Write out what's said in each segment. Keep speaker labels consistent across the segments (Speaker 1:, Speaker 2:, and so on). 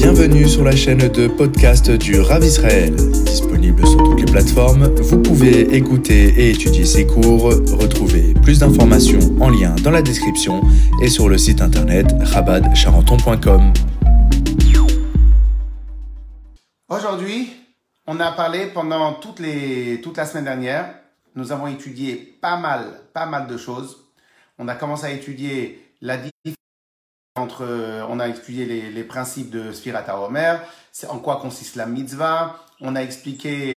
Speaker 1: Bienvenue sur la chaîne de podcast du Rav Israël. Disponible sur toutes les plateformes, vous pouvez écouter et étudier ces cours. Retrouvez plus d'informations en lien dans la description et sur le site internet rabadcharenton.com.
Speaker 2: Aujourd'hui, on a parlé pendant toute, la semaine dernière. Nous avons étudié pas mal, pas mal de choses. On a commencé à étudier la entre, on a étudié les, principes de Sfirata Omer, en quoi consiste la mitzvah. On a expliqué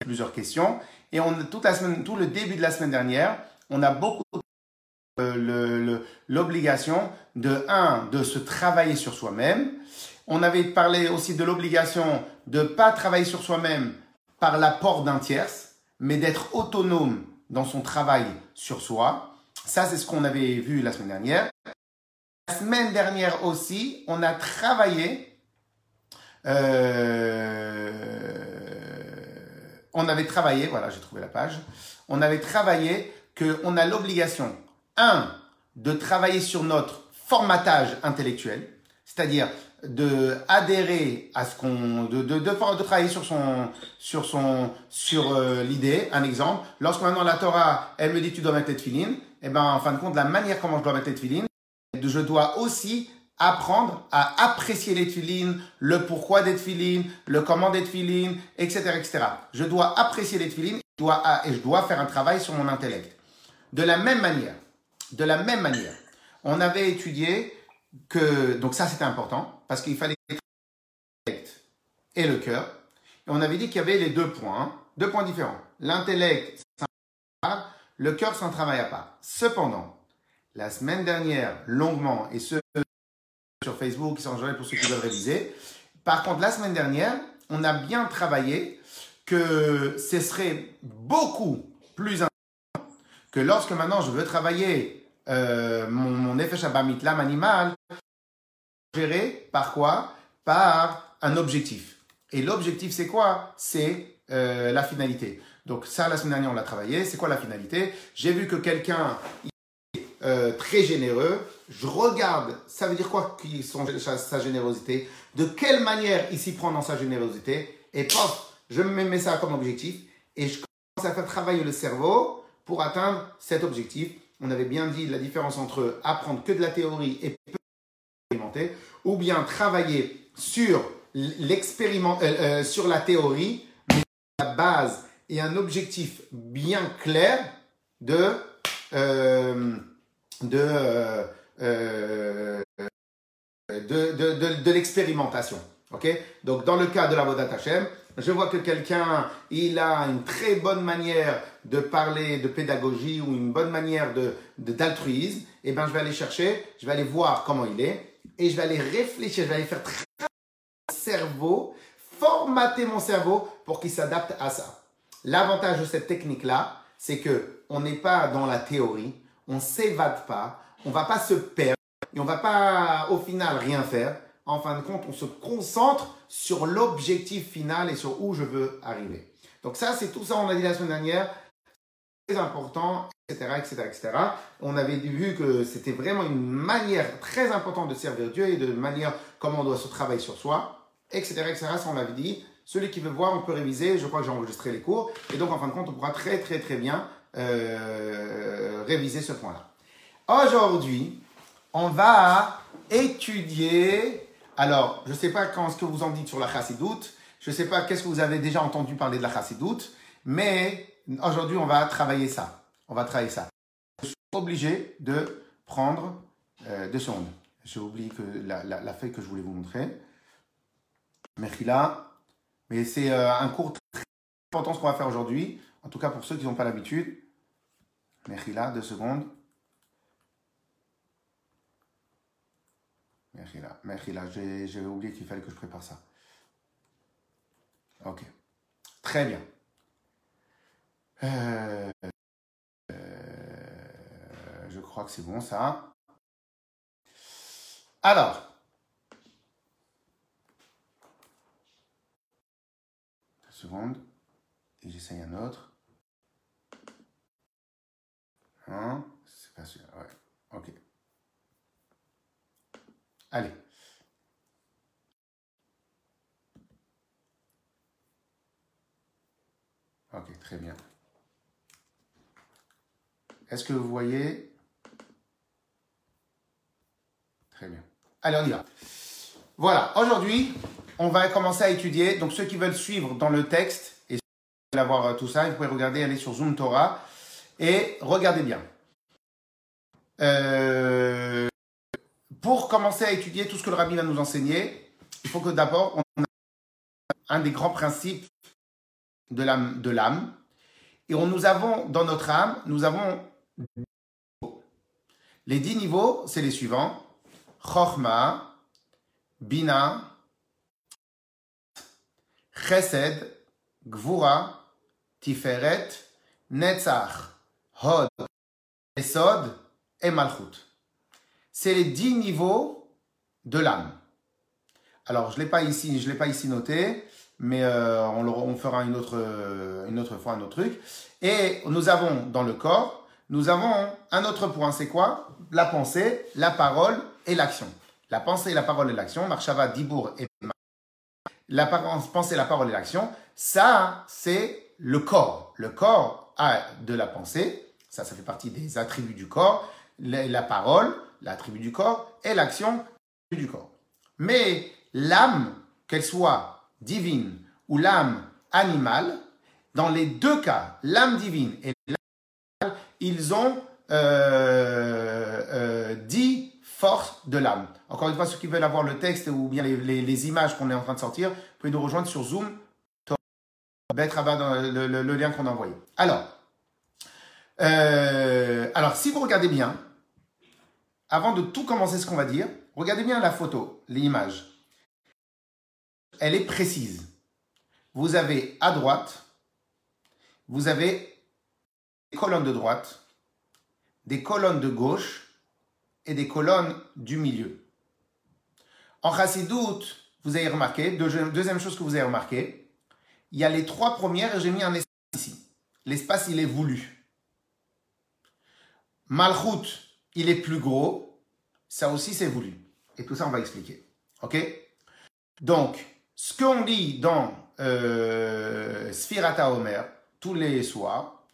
Speaker 2: plusieurs questions et tout le début de la semaine dernière, on a beaucoup l'obligation de un de se travailler sur soi-même. On avait parlé aussi de l'obligation de pas travailler sur soi-même par l'apport d'un tierce, mais d'être autonome dans son travail sur soi. Ça, c'est ce qu'on avait vu la semaine dernière. Semaine dernière aussi, on a travaillé. Euh, on avait travaillé, voilà, j'ai trouvé la page. On avait travaillé qu'on a l'obligation, un, de travailler sur notre formatage intellectuel, c'est-à-dire de adhérer à ce qu'on, de, de, de, travailler sur son, sur son, sur euh, l'idée. Un exemple, lorsque maintenant la Torah, elle me dit tu dois mettre les tefilines, et ben en fin de compte, la manière comment je dois mettre les tefilines, je dois aussi apprendre à apprécier les tefilines, le pourquoi des tefilines, le comment des tefilines, etc., etc. Je dois apprécier les et, dois, et je dois faire un travail sur mon intellect. De la même manière, de la même manière, on avait étudié que, donc ça c'était important, parce qu'il fallait l'intellect et le cœur. Et on avait dit qu'il y avait les deux points, deux points différents. L'intellect, le cœur, c'est un travail à part. Cependant, la semaine dernière, longuement, et ce sur Facebook, qui sont en pour ceux qui veulent réviser. Par contre, la semaine dernière, on a bien travaillé que ce serait beaucoup plus important que lorsque maintenant je veux travailler euh, mon, mon effet Shabbat l'âme animale, géré par quoi? Par un objectif. Et l'objectif, c'est quoi? C'est euh, la finalité. Donc ça, la semaine dernière, on l'a travaillé. C'est quoi la finalité? J'ai vu que quelqu'un euh, très généreux. Je regarde, ça veut dire quoi qui sont sa générosité? De quelle manière il s'y prend dans sa générosité? Et pof, je me mets ça comme objectif et je commence à faire travailler le cerveau pour atteindre cet objectif. On avait bien dit la différence entre apprendre que de la théorie et expérimenter, ou bien travailler sur l'expériment, euh, euh, sur la théorie, mais la base et un objectif bien clair de euh, de, euh, de, de, de, l'expérimentation. Ok? Donc dans le cas de la Vodat Hashem, je vois que quelqu'un, il a une très bonne manière de parler de pédagogie ou une bonne manière de d'altruisme. Et ben je vais aller chercher, je vais aller voir comment il est et je vais aller réfléchir, je vais aller faire mon cerveau, formater mon cerveau pour qu'il s'adapte à ça. L'avantage de cette technique-là, c'est que on n'est pas dans la théorie, on s'évade pas, on va pas se perdre et on va pas au final rien faire. En fin de compte, on se concentre sur l'objectif final et sur où je veux arriver. Donc ça, c'est tout ça, on a dit la semaine dernière, très important, etc., etc., etc. On avait vu que c'était vraiment une manière très importante de servir Dieu et de manière comment on doit se travailler sur soi, etc., etc. Ça, on l'avait dit. Celui qui veut voir, on peut réviser. Je crois que j'ai enregistré les cours. Et donc, en fin de compte, on pourra très, très, très bien euh, réviser ce point-là. Aujourd'hui, on va étudier. Alors, je ne sais pas quand, ce que vous en dites sur la chassidoute. Je ne sais pas qu'est-ce que vous avez déjà entendu parler de la chassidoute. Mais aujourd'hui, on va travailler ça. On va travailler ça. Je suis obligé de prendre euh, deux secondes. J'ai oublié la, la, feuille que je voulais vous montrer. Mechila. Mais c'est euh, un cours très important ce qu'on va faire aujourd'hui. En tout cas, pour ceux qui n'ont pas l'habitude. Mechila, deux secondes. Mechila, Mechila. J'ai oublié qu'il fallait que je prépare ça. Ok. Très bien. Euh, euh, je crois que c'est bon ça. Alors. Deux secondes. Et j'essaye un autre. Hein? C'est pas sûr. Ouais. Ok. Allez. Ok, très bien. Est-ce que vous voyez? Très bien. Allez, on y va. Voilà, aujourd'hui, on va commencer à étudier. Donc, ceux qui veulent suivre dans le texte et avoir euh, tout ça, vous pouvez regarder, aller sur Zoom Torah et regardez bien. Euh, pour commencer à étudier tout ce que le rabbi va nous enseigner, il faut que d'abord, on a un des grands principes de l'âme. De l'âme. Et on, nous avons, dans notre âme, nous avons les dix niveaux, c'est les suivants. Chochma, Bina, Chesed, Gvura, Tiferet, Netzach, Hod, Esod et Malchut. C'est les dix niveaux de l'âme. Alors, je ne l'ai pas ici, je l'ai pas ici noté, mais euh, on, le, on, fera une autre, une autre fois un autre truc. Et nous avons dans le corps, nous avons un autre point, c'est quoi? La pensée, la parole et l'action. La pensée, la parole et l'action, Marshava, Dibour et la pensée, la parole et l'action, ça, c'est le corps. Le corps a de la pensée, ça, ça fait partie des attributs du corps, la, parole, l'attribut du corps, et l'action, du corps. Mais l'âme, qu'elle soit divine ou l'âme animale, dans les deux cas, l'âme divine et l'âme animale, ils ont euh, euh, dix forces de l'âme. Encore une fois, ceux qui veulent avoir le texte ou bien les, images qu'on est en train de sortir, vous pouvez nous rejoindre sur Zoom, le, le, le lien qu'on a envoyé. Alors, euh, alors, si vous regardez bien, avant de tout commencer ce qu'on va dire, regardez bien la photo, l'image. Elle est précise. Vous avez à droite, vous avez des colonnes de droite, des colonnes de gauche et des colonnes du milieu. En Chassidout, vous avez remarqué, deuxième chose que vous avez remarqué, il y a les trois premières et j'ai mis un espace ici. L'espace, il est voulu. Malchut, il est plus gros. Ça aussi, c'est voulu. Et tout ça, on va expliquer. OK? Donc, ce qu'on lit dans euh, Sphirata Omer, tous les soirs,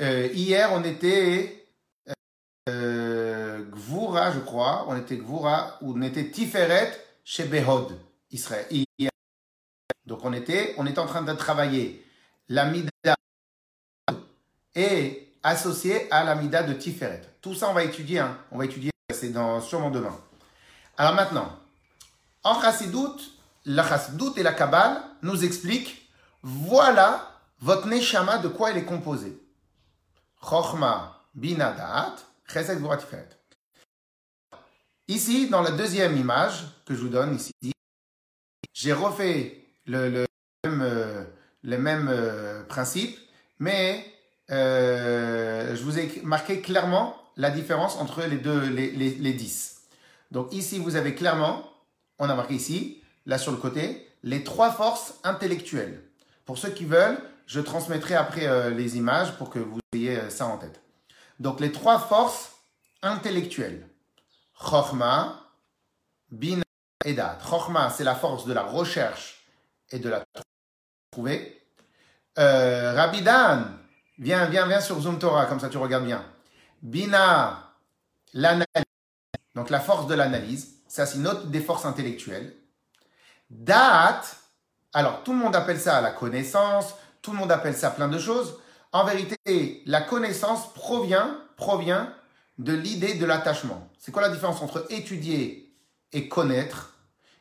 Speaker 2: euh, hier, on était euh, Gvura, je crois. On était Gvura, ou on était Tiferet chez Behod, Israël. Donc, on était, on était en train de travailler l'amida et associé à l'amida de Tiferet. Tout ça, on va étudier. Hein. On va étudier, c'est dans sûrement demain. Alors maintenant, en Chassidut, la Chassidut et la Kabbale nous expliquent voilà votre Neshama de quoi elle est composée. Chochma, Bina, Da'at, Chesed, Tiferet. Ici, dans la deuxième image que je vous donne ici, j'ai refait le, même, euh, euh, principe, mais euh, je vous ai marqué clairement la différence entre les deux, les, les, les 10. Donc ici, vous avez clairement, on a marqué ici, là sur le côté, les trois forces intellectuelles. Pour ceux qui veulent, je transmettrai après euh, les images pour que vous ayez ça en tête. Donc les trois forces intellectuelles. Chochma, Bina et Dat. Chochma, c'est la force de la recherche et de la trouver. Euh, Rabidan, viens, viens, viens sur Zoom Torah, comme ça tu regardes bien. Bina, l'analyse, donc la force de l'analyse, ça c'est une des forces intellectuelles. Da'at, alors tout le monde appelle ça la connaissance, tout le monde appelle ça plein de choses. En vérité, la connaissance provient, provient de l'idée de l'attachement. C'est quoi la différence entre étudier et connaître?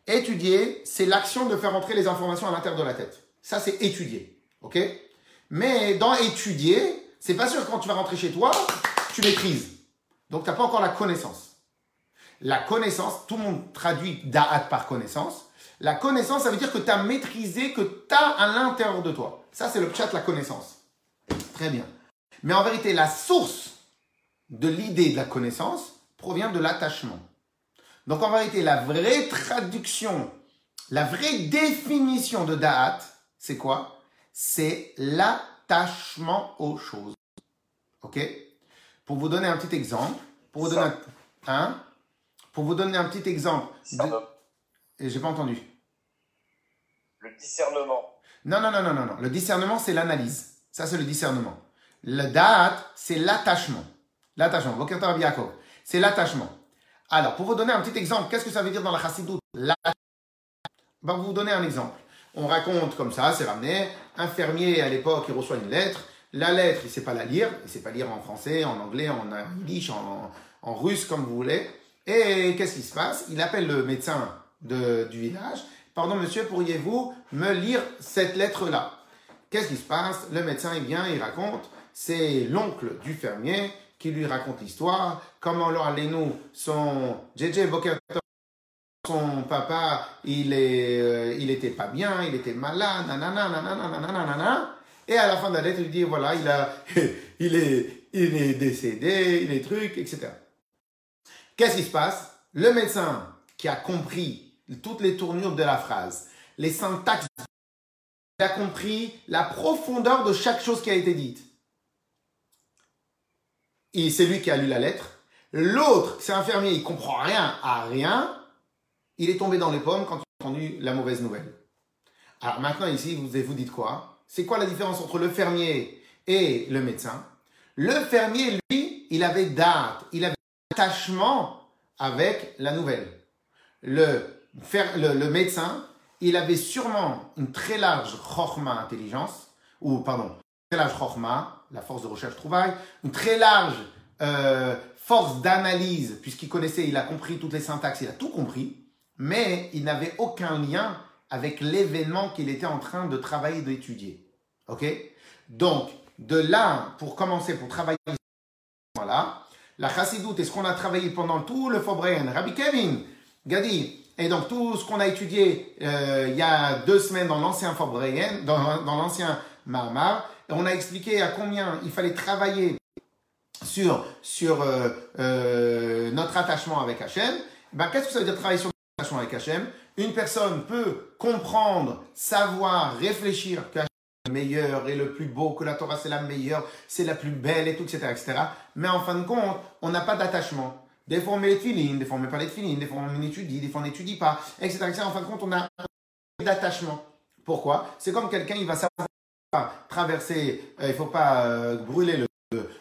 Speaker 2: Étudier, c'est l'action de faire entrer les informations à l'intérieur de la tête. Ça, c'est étudier. OK? Mais dans étudier, c'est pas sûr que quand tu vas rentrer chez toi, tu maîtrises. Donc, tu n'as pas encore la connaissance. La connaissance, tout le monde traduit da'at par connaissance. La connaissance, ça veut dire que tu as maîtrisé, que tu as à l'intérieur de toi. Ça, c'est le chat, la connaissance. Très bien. Mais en vérité, la source de l'idée de la connaissance provient de l'attachement. Donc en vérité, la vraie traduction, la vraie définition de da'at, c'est quoi? C'est l'attachement aux choses. Ok? Pour vous donner un petit exemple, pour vous donner un, hein? Pour vous donner un petit exemple. De... Et j'ai pas entendu.
Speaker 3: Le discernement.
Speaker 2: Non, non, non, non, non, non. Le discernement, c'est l'analyse. Ça, c'est le discernement. Le date, c'est l'attachement. L'attachement. C'est l'attachement. Alors, pour vous donner un petit exemple, qu'est-ce que ça veut dire dans la chassidoute ben, vous donner un exemple. On raconte comme ça, c'est ramené, un fermier à l'époque, il reçoit une lettre. La lettre, il sait pas la lire. Il sait pas lire en français, en anglais, en yiddish, en, russe, comme vous voulez. Et qu'est-ce qui se passe? Il appelle le médecin de, du village. Pardon, monsieur, pourriez-vous me lire cette lettre-là? Qu'est-ce qui se passe? Le médecin, il vient, il raconte. C'est l'oncle du fermier qui lui raconte l'histoire. Comment alors nous son JJ son papa, il, est, euh, il était pas bien, il était malade, nanana, nanana, nanana, nanana. Et à la fin de la lettre, il dit, voilà, il, a, il, est, il est décédé, il est truc, etc. Qu'est-ce qui se passe? Le médecin qui a compris toutes les tournures de la phrase, les syntaxes, il a compris la profondeur de chaque chose qui a été dite. C'est lui qui a lu la lettre. L'autre, c'est un fermier, il comprend rien à rien. Il est tombé dans les pommes quand il a entendu la mauvaise nouvelle. Alors maintenant ici, vous vous dites quoi? C'est quoi la différence entre le fermier et le médecin? Le fermier, lui, il avait date, il avait attachement avec la nouvelle. Le, le, médecin, il avait sûrement une très large chorma intelligence, ou pardon, très large chorma, la force de recherche trouvaille, une très large euh, force d'analyse, puisqu'il connaissait, il a compris toutes les syntaxes, il a tout compris, mais il n'avait aucun lien avec l'événement qu'il était en train de travailler, d'étudier. Ok? Donc, de là, pour commencer, pour travailler, voilà, la chassidoute est ce qu'on a travaillé pendant tout le Fobréen. Rabbi Kevin, Gadi, et donc tout ce qu'on a étudié euh, il y a deux semaines dans l'ancien Fobréen, dans, dans l'ancien Mahamar, on a expliqué à combien il fallait travailler sur, sur euh, euh, notre attachement avec Hachem. Ben, qu'est-ce que ça veut dire travailler sur avec Hachem Une personne peut comprendre, savoir, réfléchir que le meilleur et le plus beau, que la Torah c'est la meilleure, c'est la plus belle et tout, etc., etc. Mais en fin de compte, on n'a pas d'attachement. Des fois on met les filines, des pas les filines, des fois on étudie, des on n'étudie pas, etc., etc. En fin de compte, on a d'attachement. Pourquoi? C'est comme quelqu'un, il va savoir traverser, euh, il faut pas euh, brûler le,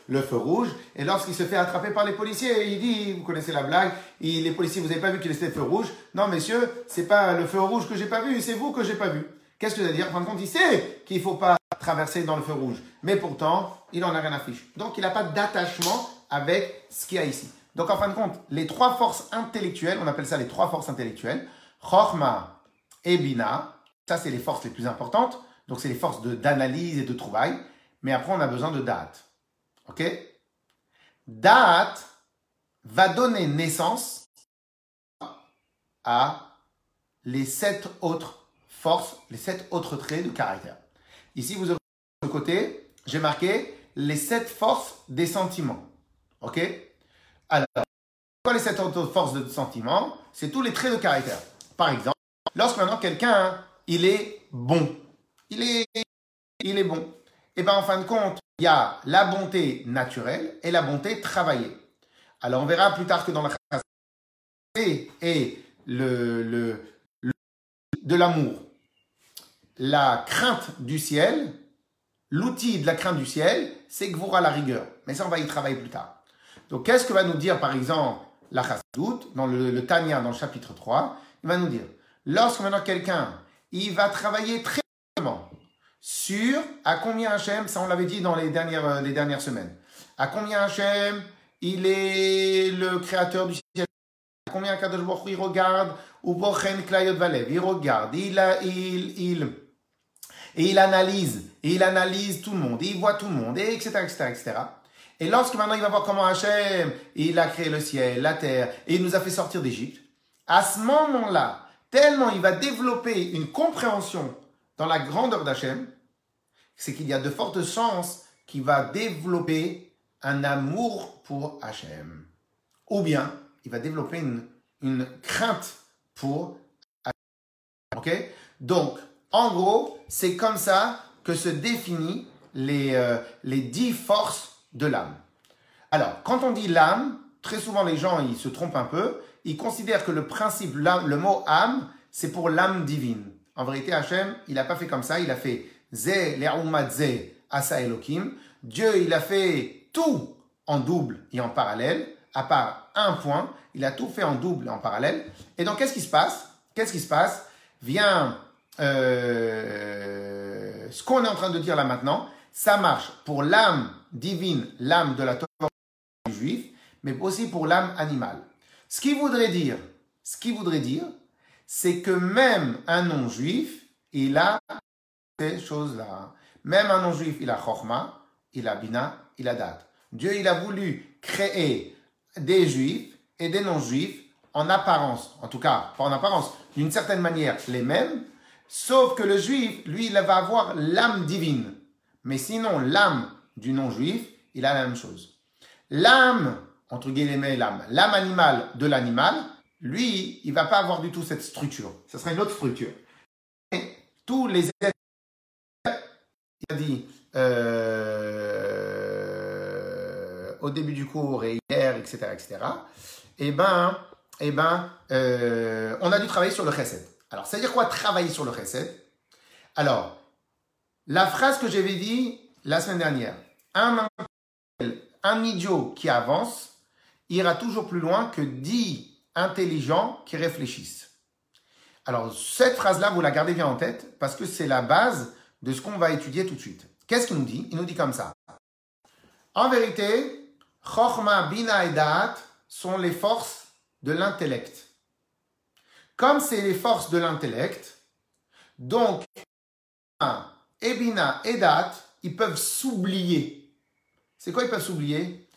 Speaker 2: le, feu rouge. Et lorsqu'il se fait attraper par les policiers, il dit, vous connaissez la blague, les policiers, vous n'avez pas vu qu'il était feu rouge? Non, messieurs, c'est pas le feu rouge que j'ai pas vu, c'est vous que j'ai pas vu. Qu'est-ce que ça veut dire? En fin de compte, il sait qu'il faut pas traverser dans le feu rouge. Mais pourtant, il en a rien à. Donc, il n'a pas d'attachement avec ce qu'il y a ici. Donc, en fin de compte, les trois forces intellectuelles, on appelle ça les trois forces intellectuelles, Chorma et Bina, ça, c'est les forces les plus importantes. Donc, c'est les forces d'analyse et de trouvaille. Mais après, on a besoin de date. OK? Date va donner naissance à les sept autres forces, les sept autres traits de caractère. Ici, vous avez de côté, j'ai marqué les sept forces des sentiments. OK? Alors, quoi les sept autres forces de sentiments? C'est tous les traits de caractère. Par exemple, lorsque maintenant quelqu'un, il est bon. Il est, il est bon. Et eh bien, en fin de compte, il y a la bonté naturelle et la bonté travaillée. Alors, on verra plus tard que dans la et le, le, le de l'amour la crainte du ciel, l'outil de la crainte du ciel, c'est que vous aurez la rigueur. Mais ça, on va y travailler plus tard. Donc, qu'est-ce que va nous dire, par exemple, la Chassadout, dans le, Tania, dans le chapitre 3 Il va nous dire, lorsque maintenant quelqu'un, il va travailler très sur à combien Hachem, ça on l'avait dit dans les dernières, euh, les dernières semaines, à combien Hachem, il est le créateur du ciel, à combien Kadosh il regarde, ou Bochen Klayot Valev, il regarde, il, il, il, et il analyse, il analyse tout le monde, il voit tout le monde, et etc., etc., etc. Et lorsque maintenant il va voir comment Hachem, il a créé le ciel, la terre, et il nous a fait sortir d'Égypte, à ce moment-là, tellement il va développer une compréhension dans la grandeur d'Hachem, c'est qu'il y a de fortes chances qu'il va développer un amour pour Hachem. Ou bien, il va développer une, crainte pour Hachem. Ok? Donc, en gros, c'est comme ça que se définissent les, euh, les dix forces de l'âme. Alors, quand on dit l'âme, très souvent les gens ils se trompent un peu. Ils considèrent que le principe, le mot âme, c'est pour l'âme divine. En vérité, Hachem, il n'a pas fait comme ça. Il a fait Dieu, il a fait tout en double et en parallèle, à part un point. Il a tout fait en double et en parallèle. Et donc, qu'est-ce qui se passe? Qu'est-ce qui se passe? Vient euh, ce qu'on est en train de dire là maintenant. Ça marche pour l'âme divine, l'âme de la Torah juif, mais aussi pour l'âme animale. Ce qui voudrait dire, ce qui voudrait dire, c'est que même un non-juif, il a ces choses-là. Même un non-juif, il a chorma, il a bina, il a date. Dieu, il a voulu créer des juifs et des non-juifs en apparence, en tout cas, pas en apparence, d'une certaine manière les mêmes, sauf que le juif, lui, il va avoir l'âme divine. Mais sinon, l'âme du non-juif, il a la même chose. L'âme, entre guillemets, l'âme, l'âme animale de l'animal, lui, il va pas avoir du tout cette structure. Ce sera une autre structure. Et tous les êtres, il a dit euh, au début du cours et hier, etc., etc. Eh ben, eh ben, euh, on a dû travailler sur le chesed. Alors, ça veut dire quoi travailler sur le chesed Alors, la phrase que j'avais dit la semaine dernière, un, un idiot qui avance ira toujours plus loin que dix intelligents qui réfléchissent. Alors, cette phrase-là, vous la gardez bien en tête parce que c'est la base de ce qu'on va étudier tout de suite. Qu'est-ce qu'il nous dit? Il nous dit comme ça. En vérité, Chochma, Bina et Da'at sont les forces de l'intellect. Comme c'est les forces de l'intellect, donc, et Bina et Da'at, ils peuvent s'oublier. C'est quoi ils peuvent s'oublier?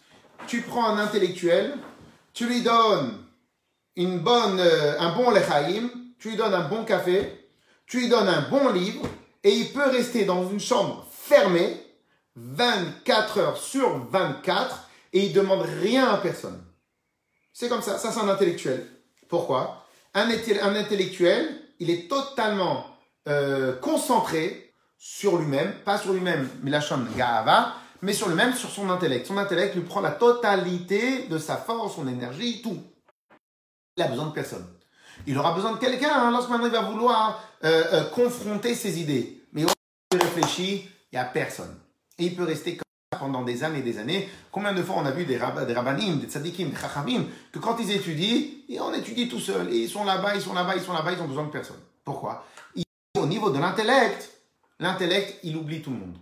Speaker 2: Tu prends un intellectuel, tu lui donnes une bonne, euh, un bon lechaïm, tu lui donnes un bon café, tu lui donnes un bon livre, et il peut rester dans une chambre fermée 24 heures sur 24 et il demande rien à personne. C'est comme ça, ça c'est un intellectuel. Pourquoi? Un, intellectuel, il est totalement euh, concentré sur lui-même, pas sur lui-même, mais la chambre gava, mais sur lui-même, sur son intellect. Son intellect lui prend la totalité de sa force, son énergie, tout. Il a besoin de personne. Il aura besoin de quelqu'un hein, lorsque il va vouloir euh, euh, confronter ses idées. Mais il réfléchit, il n'y a personne. Et il peut rester comme ça pendant des années et des années. Combien de fois on a vu des, rab des rabbanim, des tzadikim, des chachamim, que quand ils étudient, et on étudie tout seul. Et ils sont là-bas, ils sont là-bas, ils sont là-bas, ils ont besoin de personne. Pourquoi? Au niveau de l'intellect, l'intellect, il oublie tout le monde.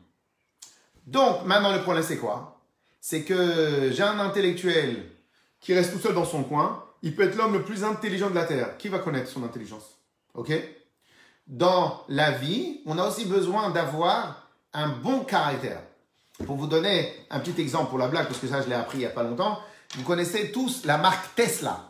Speaker 2: Donc, maintenant, le problème, c'est quoi? C'est que j'ai un intellectuel qui reste tout seul dans son coin, il peut être l'homme le plus intelligent de la Terre. Qui va connaître son intelligence? Ok? Dans la vie, on a aussi besoin d'avoir un bon caractère. Pour vous donner un petit exemple pour la blague, parce que ça je l'ai appris il n'y a pas longtemps, vous connaissez tous la marque Tesla.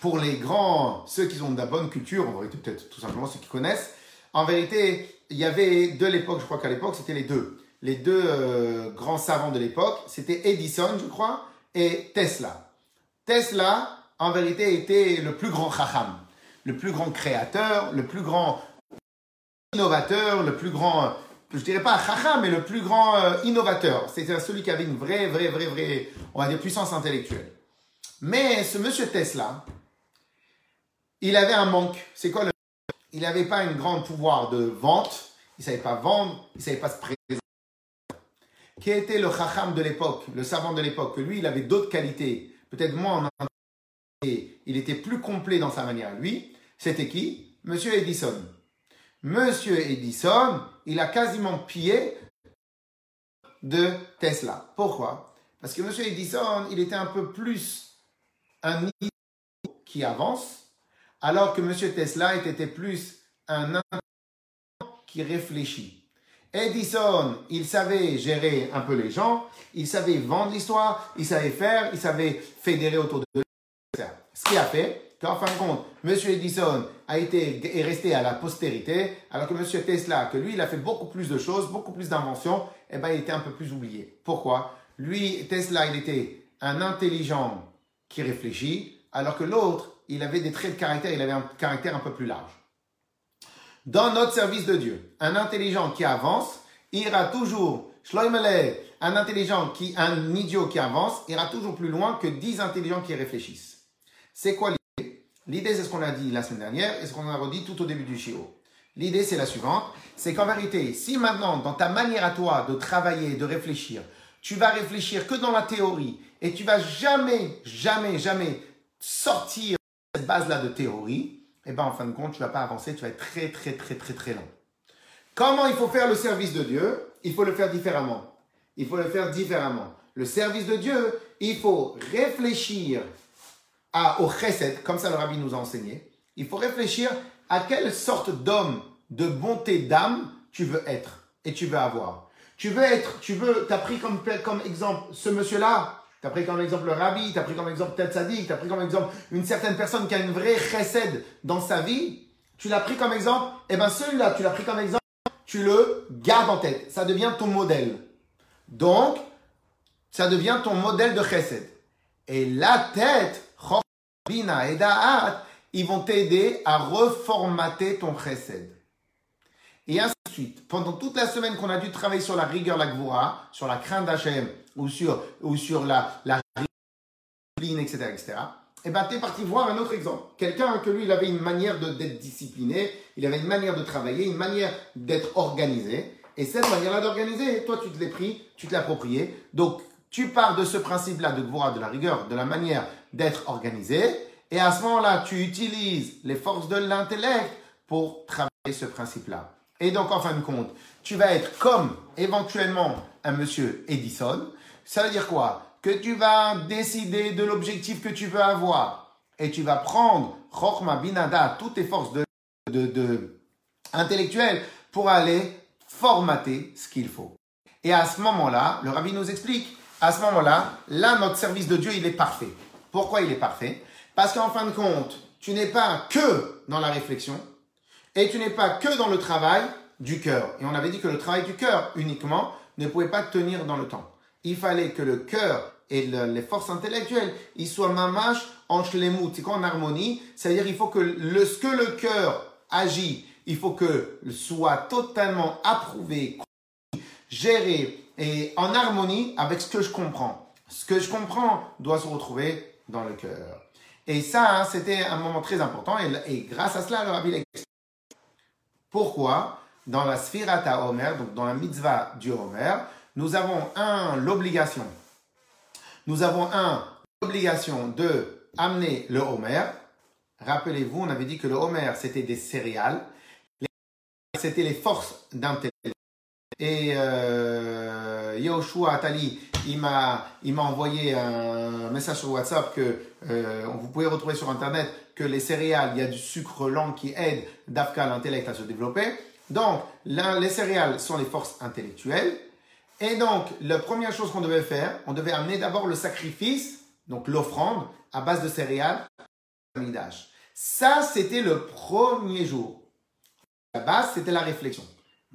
Speaker 2: Pour les grands, ceux qui ont de la bonne culture, en vérité peut-être tout simplement ceux qui connaissent, en vérité, il y avait de l'époque, je crois qu'à l'époque c'était les deux. Les deux euh, grands savants de l'époque, c'était Edison, je crois, et Tesla. Tesla, en vérité, était le plus grand chacham, le plus grand créateur, le plus grand innovateur, le plus grand, je dirais pas chacham, mais le plus grand euh, innovateur. C'était celui qui avait une vraie, vraie, vraie, vraie, on va dire, puissance intellectuelle. Mais ce monsieur Tesla, il avait un manque. C'est quoi le Il n'avait pas un grand pouvoir de vente, il savait pas vendre, il savait pas se présenter. Qui était le chacham de l'époque, le savant de l'époque, que lui, il avait d'autres qualités, peut-être moins en il était plus complet dans sa manière, lui, c'était qui? Monsieur Edison. Monsieur Edison, il a quasiment pillé de Tesla. Pourquoi? Parce que Monsieur Edison, il était un peu plus un qui avance, alors que Monsieur Tesla était plus un qui réfléchit. Edison, il savait gérer un peu les gens, il savait vendre l'histoire, il savait faire, il savait fédérer autour de lui. Ce qui a fait qu'en fin de compte, M. Edison a été, est resté à la postérité, alors que M. Tesla, que lui, il a fait beaucoup plus de choses, beaucoup plus d'inventions, eh ben, il était un peu plus oublié. Pourquoi? Lui, Tesla, il était un intelligent qui réfléchit, alors que l'autre, il avait des traits de caractère, il avait un caractère un peu plus large. Dans notre service de Dieu, un intelligent qui avance ira toujours, un intelligent qui, un idiot qui avance ira toujours plus loin que dix intelligents qui réfléchissent. C'est quoi l'idée? L'idée, c'est ce qu'on a dit la semaine dernière et ce qu'on a redit tout au début du shiur. L'idée, c'est la suivante. C'est qu'en vérité, si maintenant, dans ta manière à toi de travailler, de réfléchir, tu vas réfléchir que dans la théorie et tu vas jamais, jamais, jamais sortir de cette base-là de théorie, eh ben, en fin de compte, tu vas pas avancer, tu vas être très, très, très, très, très lent. Comment il faut faire le service de Dieu? Il faut le faire différemment. Il faut le faire différemment. Le service de Dieu, il faut réfléchir à, au chesed, comme ça le rabbi nous a enseigné. Il faut réfléchir à quelle sorte d'homme de bonté d'âme tu veux être et tu veux avoir. Tu veux être, tu veux, as pris comme, comme exemple ce monsieur-là, tu as pris comme exemple le rabbi, tu as pris comme exemple tel sadique, tu as pris comme exemple une certaine personne qui a une vraie chesed dans sa vie, tu l'as pris comme exemple, et eh bien celui-là, tu l'as pris comme exemple, tu le gardes en tête. Ça devient ton modèle. Donc, ça devient ton modèle de chesed. Et la tête, Bina et Da'at, ils vont t'aider à reformater ton chesed. Et ainsi de suite. Pendant toute la semaine qu'on a dû travailler sur la rigueur, la gvura, sur la crainte d'Hachem, ou sur, ou sur la, la discipline, etc., etc., et eh ben, tu es parti voir un autre exemple. Quelqu'un que lui, il avait une manière d'être discipliné, il avait une manière de travailler, une manière d'être organisé. Et cette manière-là d'organiser, toi, tu te l'es pris, tu te l'as approprié. Donc, tu pars de ce principe-là de Gvora, de la rigueur, de la manière d'être organisé. Et à ce moment-là, tu utilises les forces de l'intellect pour travailler ce principe-là. Et donc, en fin de compte, tu vas être comme éventuellement un monsieur Edison. Ça veut dire quoi? Que tu vas décider de l'objectif que tu veux avoir. Et tu vas prendre Chokhma Binada, toutes tes forces de intellectuelles pour aller formater ce qu'il faut. Et à ce moment-là, le rabbi nous explique, à ce moment-là, là, notre service de Dieu, il est parfait. Pourquoi il est parfait? Parce qu'en fin de compte, tu n'es pas que dans la réflexion et tu n'es pas que dans le travail du cœur. Et on avait dit que le travail du cœur uniquement ne pouvait pas tenir dans le temps. Il fallait que le cœur et les forces intellectuelles, ils soient mamash en shlemut, c'est en harmonie? C'est-à-dire il faut que le, ce que le cœur agit, il faut que soit totalement approuvé, géré et en harmonie avec ce que je comprends. Ce que je comprends doit se retrouver dans le cœur. Et ça, hein, c'était un moment très important. Et, grâce à cela, le Rabbi Pourquoi? Dans la Sphirata Homer, donc dans la mitzvah du Homer, nous avons un, l'obligation. Nous avons un, l'obligation de amener le Homer. Rappelez-vous, on avait dit que le Homer, c'était des céréales. C'était les forces d'intellect. Et euh, Yoshua Atali, il m'a, il m'a envoyé un message sur WhatsApp que euh, vous pouvez retrouver sur Internet que les céréales, il y a du sucre lent qui aide d'Afka l'intellect à se développer. Donc, les céréales sont les forces intellectuelles. Et donc, la première chose qu'on devait faire, on devait amener d'abord le sacrifice, donc l'offrande, à base de céréales, Ça, c'était le premier jour. La base, c'était la réflexion.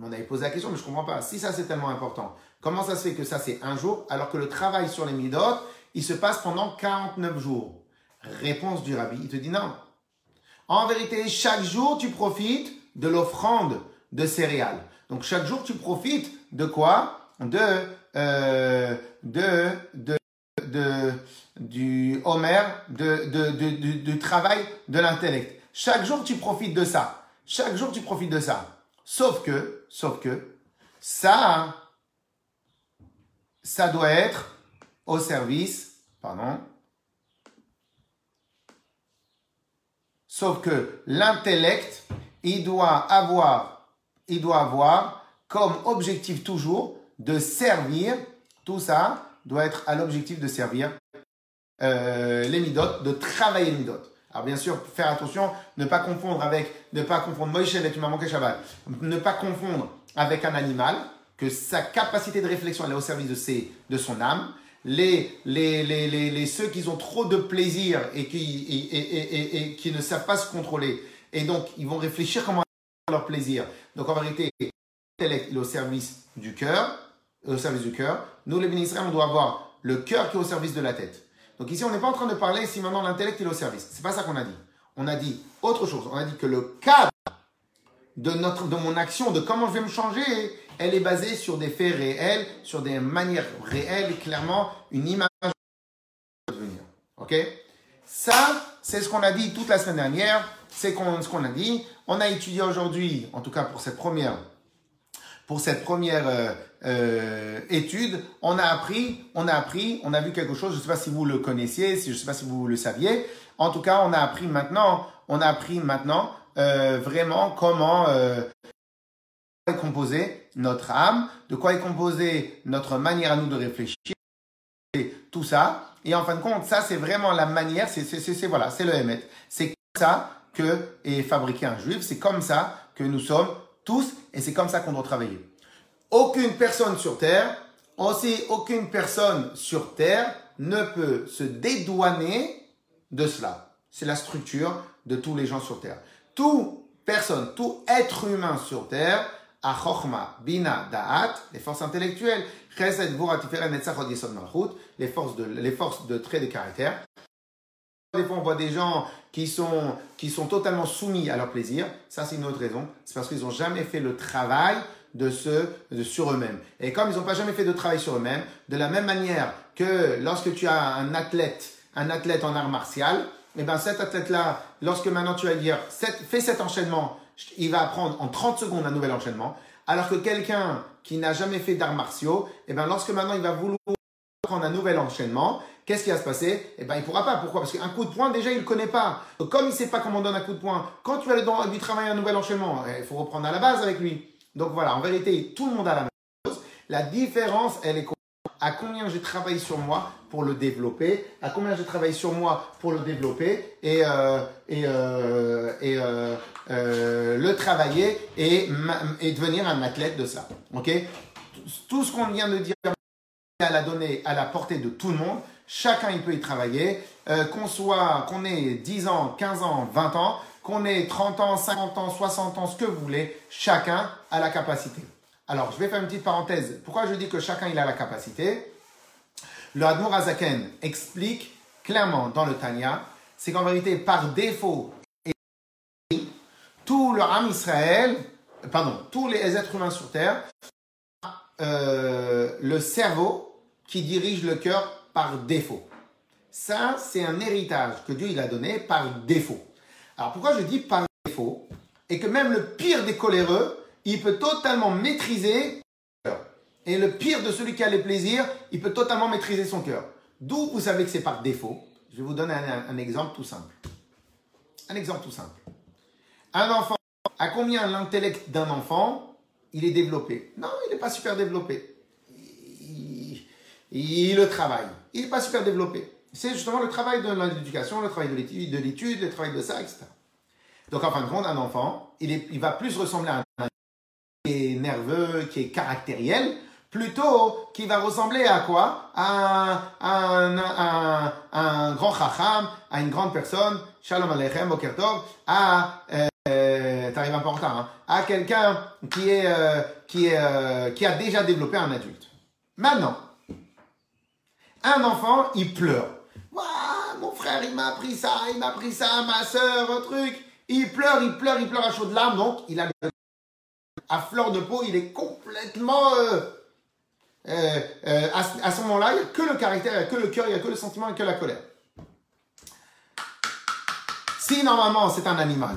Speaker 2: On avait posé la question, mais je ne comprends pas. Si ça, c'est tellement important, comment ça se fait que ça, c'est un jour, alors que le travail sur les midot, il se passe pendant 49 jours? Réponse du rabbi, il te dit non. En vérité, chaque jour, tu profites de l'offrande de céréales. Donc, chaque jour, tu profites de quoi? De, euh, de, de, de, du Homer, de, de, de, du travail de l'intellect. Chaque jour, tu profites de ça. Chaque jour, tu profites de ça. Sauf que, sauf que, ça, ça doit être au service, pardon, sauf que l'intellect, il doit avoir, il doit avoir comme objectif toujours de servir, tout ça doit être à l'objectif de servir euh, les midotes, de travailler les midotes. Alors bien sûr, faire attention, ne pas confondre avec, ne pas confondre Moïse et m'as manqué Shabbat, ne pas confondre avec un animal, que sa capacité de réflexion est au service de, ses, de son âme. Les, les, les, les, ceux qui ont trop de plaisir et qui, et, et, et, qui ne savent pas se contrôler, et donc ils vont réfléchir comment leur plaisir. Donc en vérité, l'intellect est au service du cœur, au service du cœur. Nous, les ministres, on doit avoir le cœur qui est au service de la tête. Donc ici, on n'est pas en train de parler si maintenant l'intellect est au service. C'est pas ça qu'on a dit. On a dit autre chose. On a dit que le cadre de, notre, de mon action, de comment je vais me changer, elle est basée sur des faits réels, sur des manières réelles, clairement, une image de devenir. Ok? Ça, c'est ce qu'on a dit toute la semaine dernière. c'est ce qu'on a dit. On a étudié aujourd'hui, en tout cas pour cette première, pour cette première euh, euh, étude, on a appris, on a appris, on a vu quelque chose. Je ne sais pas si vous le connaissiez, si je ne sais pas si vous le saviez. En tout cas, on a appris maintenant, on a appris maintenant euh, vraiment comment euh, est composée notre âme, de quoi est composée notre manière à nous de réfléchir, tout ça. Et en fin de compte, ça c'est vraiment la manière, c'est c'est voilà, c'est le Hémet. C'est comme ça que est fabriqué un juif, c'est comme ça que nous sommes tous, et c'est comme ça qu'on doit travailler. Aucune personne sur terre, aussi aucune personne sur terre ne peut se dédouaner de cela. C'est la structure de tous les gens sur terre. Tout personne, tout être humain sur terre a chokhma, bina, da'at, les forces intellectuelles, les forces de, les forces de trait de caractère. Des fois, on voit des gens qui sont, qui sont totalement soumis à leur plaisir. Ça, c'est une autre raison. C'est parce qu'ils n'ont jamais fait le travail de ce, de sur eux-mêmes. Et comme ils n'ont pas jamais fait de travail sur eux-mêmes, de la même manière que lorsque tu as un athlète, un athlète en art martial, et eh ben cet athlète-là, lorsque maintenant tu vas dire, fais cet enchaînement, il va apprendre en 30 secondes un nouvel enchaînement. Alors que quelqu'un qui n'a jamais fait d'arts martiaux, et eh ben lorsque maintenant il va vouloir prendre un nouvel enchaînement, qu'est-ce qui va se passer? Eh ben il pourra pas. Pourquoi? Parce qu'un coup de poing déjà il ne connaît pas. comme il sait pas comment on donne un coup de poing, quand tu vas lui travailler un nouvel enchaînement, eh, il faut reprendre à la base avec lui. Donc voilà, en vérité, tout le monde a la même chose. La différence, elle est à combien j'ai travaillé sur moi pour le développer, à combien j'ai travaillé sur moi pour le développer? Et, euh, et, euh, et euh, le travailler et, et devenir un athlète de ça. Ok? Tout ce qu'on vient de dire à la donnée à la portée de tout le monde. Chacun il peut y travailler, euh, qu'on soit, qu'on ait 10 ans, 15 ans, 20 ans, qu'on ait 30 ans, 50 ans, 60 ans, ce que vous voulez, chacun a la capacité. Alors, je vais faire une petite parenthèse. Pourquoi je dis que chacun il a la capacité? Le Admour Azaken explique clairement dans le Tanya, c'est qu'en vérité, par défaut, tout le Israël, pardon, tous les êtres humains sur Terre, euh, le cerveau qui dirige le cœur par défaut. Ça, c'est un héritage que Dieu il a donné par défaut. Alors pourquoi je dis par défaut Et que même le pire des coléreux, il peut totalement maîtriser et le pire de celui qui a les plaisirs, il peut totalement maîtriser son cœur. D'où vous savez que c'est par défaut? Je vais vous donner un, exemple tout simple. Un exemple tout simple. Un enfant, à combien l'intellect d'un enfant, il est développé? Non, il n'est pas super développé. Il, le travaille. Il n'est pas super développé. C'est justement le travail de l'éducation, le travail de l'étude, le travail de ça, etc. Donc en fin de compte, un enfant, il, va plus ressembler à un qui est nerveux, qui est caractériel, plutôt qui va ressembler à quoi? À un, un, grand chacham, à une grande personne, shalom aleichem, bokertov, à, euh, t'arrives un peu en retard, hein, à quelqu'un qui, euh, euh, qui a déjà développé un adulte. Maintenant, un enfant, il pleure. mon frère, il m'a appris ça, il m'a appris ça, ma soeur, un truc. Il pleure, il pleure, il pleure à chaudes larmes, donc il a à fleur de peau, il est complètement... Euh, euh, euh, à, ce moment-là, il n'y a que le caractère, il n'y a que le cœur, il n'y a que le sentiment et que la colère. Si normalement c'est un animal,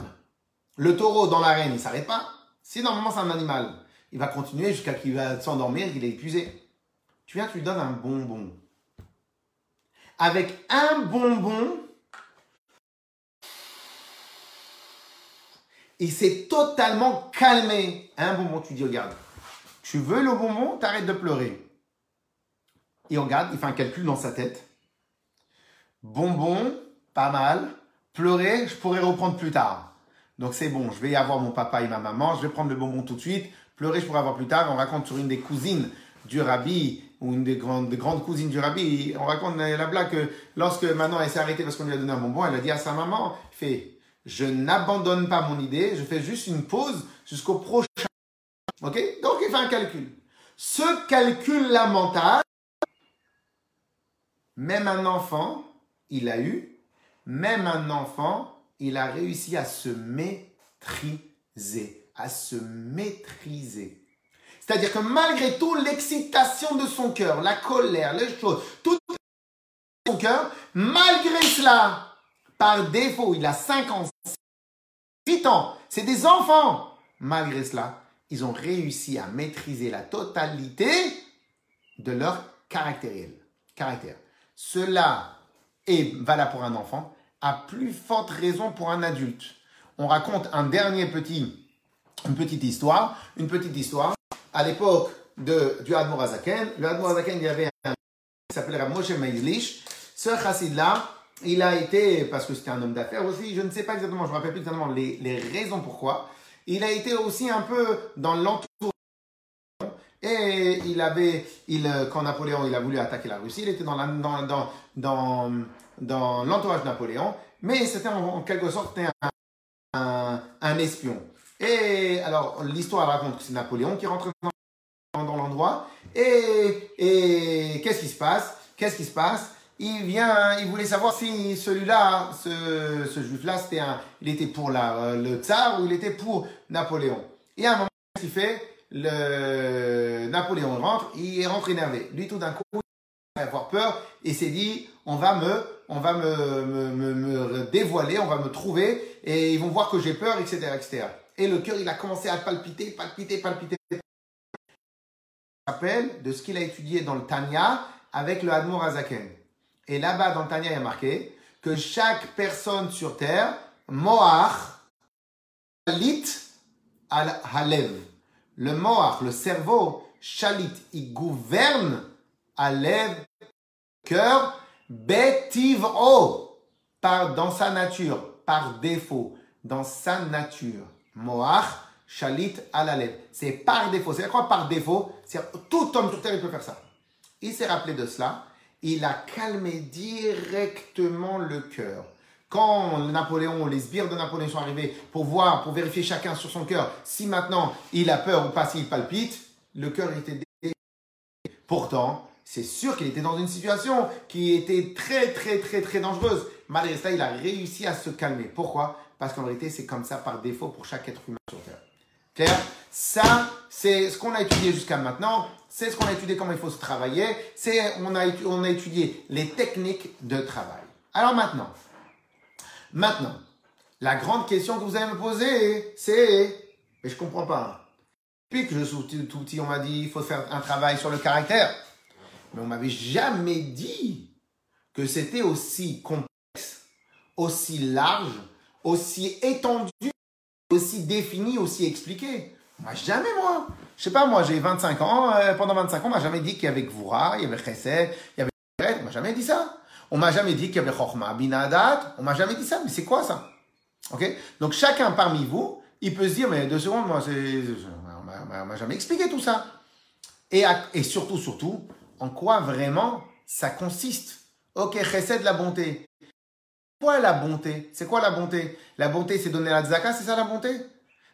Speaker 2: le taureau dans l'arène, il ne s'arrête pas. Si normalement c'est un animal, il va continuer jusqu'à qu'il va s'endormir, qu'il est épuisé. Tu viens, tu lui donnes un bonbon. Avec un bonbon, il s'est totalement calmé. Un bonbon, tu dis, regarde, tu veux le bonbon, t'arrêtes de pleurer. Il regarde, il fait un calcul dans sa tête. Bonbon, pas mal. Pleurer, je pourrais reprendre plus tard. Donc c'est bon, je vais y avoir mon papa et ma maman, je vais prendre le bonbon tout de suite. Pleurer, je pourrais avoir plus tard. On raconte sur une des cousines du rabbi, ou une des grandes, cousines du rabbi, on raconte la blague que lorsque maintenant elle s'est arrêtée parce qu'on lui a donné un bonbon, elle a dit à sa maman, fait, je n'abandonne pas mon idée, je fais juste une pause jusqu'au prochain. Ok? Donc il fait un calcul. Ce calcul-là mental, même un enfant, il a eu, même un enfant, il a réussi à se maîtriser, à se maîtriser. C'est-à-dire que malgré tout, l'excitation de son cœur, la colère, les choses, tout son cœur, malgré cela, par défaut, il a 5 ans, 8 ans, c'est des enfants. Malgré cela, ils ont réussi à maîtriser la totalité de leur caractère. caractère. Cela est valable pour un enfant, à plus forte raison pour un adulte. On raconte un dernier petit, une petite histoire, une petite histoire. À l'époque du Admor Azaken, le Admor Azaken, il y avait un qui s'appelait Moshe Meilish. Ce chassid-là, il a été, parce que c'était un homme d'affaires aussi, je ne sais pas exactement, je ne me rappelle plus exactement les, les raisons pourquoi, il a été aussi un peu dans l'entourage. Et il avait, il, quand Napoléon il a voulu attaquer la Russie, il était dans, dans, dans, dans, l'entourage de Napoléon, mais c'était en, quelque sorte un, un, espion. Et alors, l'histoire raconte que c'est Napoléon qui rentre dans, l'endroit. Et, et qu'est-ce qui se passe? Qu'est-ce qui se passe? Il vient, il voulait savoir si celui-là, ce, ce juif-là, c'était un, il était pour la, le tsar ou il était pour Napoléon. Et à un moment, il fait, le Napoléon rentre, il rentre énervé. Lui, tout d'un coup, il va avoir peur et s'est dit, on va me, on va me, me, me, me, dévoiler, on va me trouver et ils vont voir que j'ai peur, etc., etc. Et le cœur, il a commencé à palpiter, palpiter, palpiter. Il rappelle de ce qu'il a étudié dans le Tanya avec le Hadmour Azaken. Et là-bas, dans le Tanya, il y a marqué que chaque personne sur terre, Moach, Shalit al Halev. Le Moach, le cerveau, Shalit, il gouverne Halev, cœur, Betivro, par, dans sa nature, par défaut, dans sa nature. Moach, Shalit al Halev. C'est par défaut. C'est quoi par défaut C'est tout homme sur terre, il peut faire ça. Il s'est rappelé de cela il a calmé directement le cœur. Quand Napoléon, les sbires de Napoléon sont arrivés pour voir, pour vérifier chacun sur son cœur, si maintenant il a peur ou pas, s'il palpite, le cœur était Pourtant, c'est sûr qu'il était dans une situation qui était très, très, très, très dangereuse. Malgré cela, il a réussi à se calmer. Pourquoi? Parce qu'en réalité, c'est comme ça par défaut pour chaque être humain sur Terre. Claire Ça, c'est ce qu'on a étudié jusqu'à maintenant. C'est ce qu'on a étudié comment il faut se travailler. C'est on a on a étudié les techniques de travail. Alors maintenant, maintenant, la grande question que vous allez me poser, c'est, mais je comprends pas. Depuis que je suis tout petit, on m'a dit il faut faire un travail sur le caractère, mais on m'avait jamais dit que c'était aussi complexe, aussi large, aussi étendu aussi défini, aussi expliqué. Moi, jamais, moi. Je sais pas, moi, j'ai 25 ans. Euh, pendant 25 ans, on m'a jamais dit qu'il y avait Gvura, il y avait Chesed, il y avait On m'a jamais dit ça. On m'a jamais dit qu'il y avait Chochma, Binadat. On m'a jamais dit ça. Mais c'est quoi ça? Ok? Donc, chacun parmi vous, il peut se dire, mais deux secondes, moi. On m'a jamais expliqué tout ça. Et, et surtout, surtout, en quoi vraiment ça consiste? Ok, Chesed, la bonté quoi la bonté? C'est quoi la bonté? La bonté, c'est donner la zaka, c'est ça la bonté?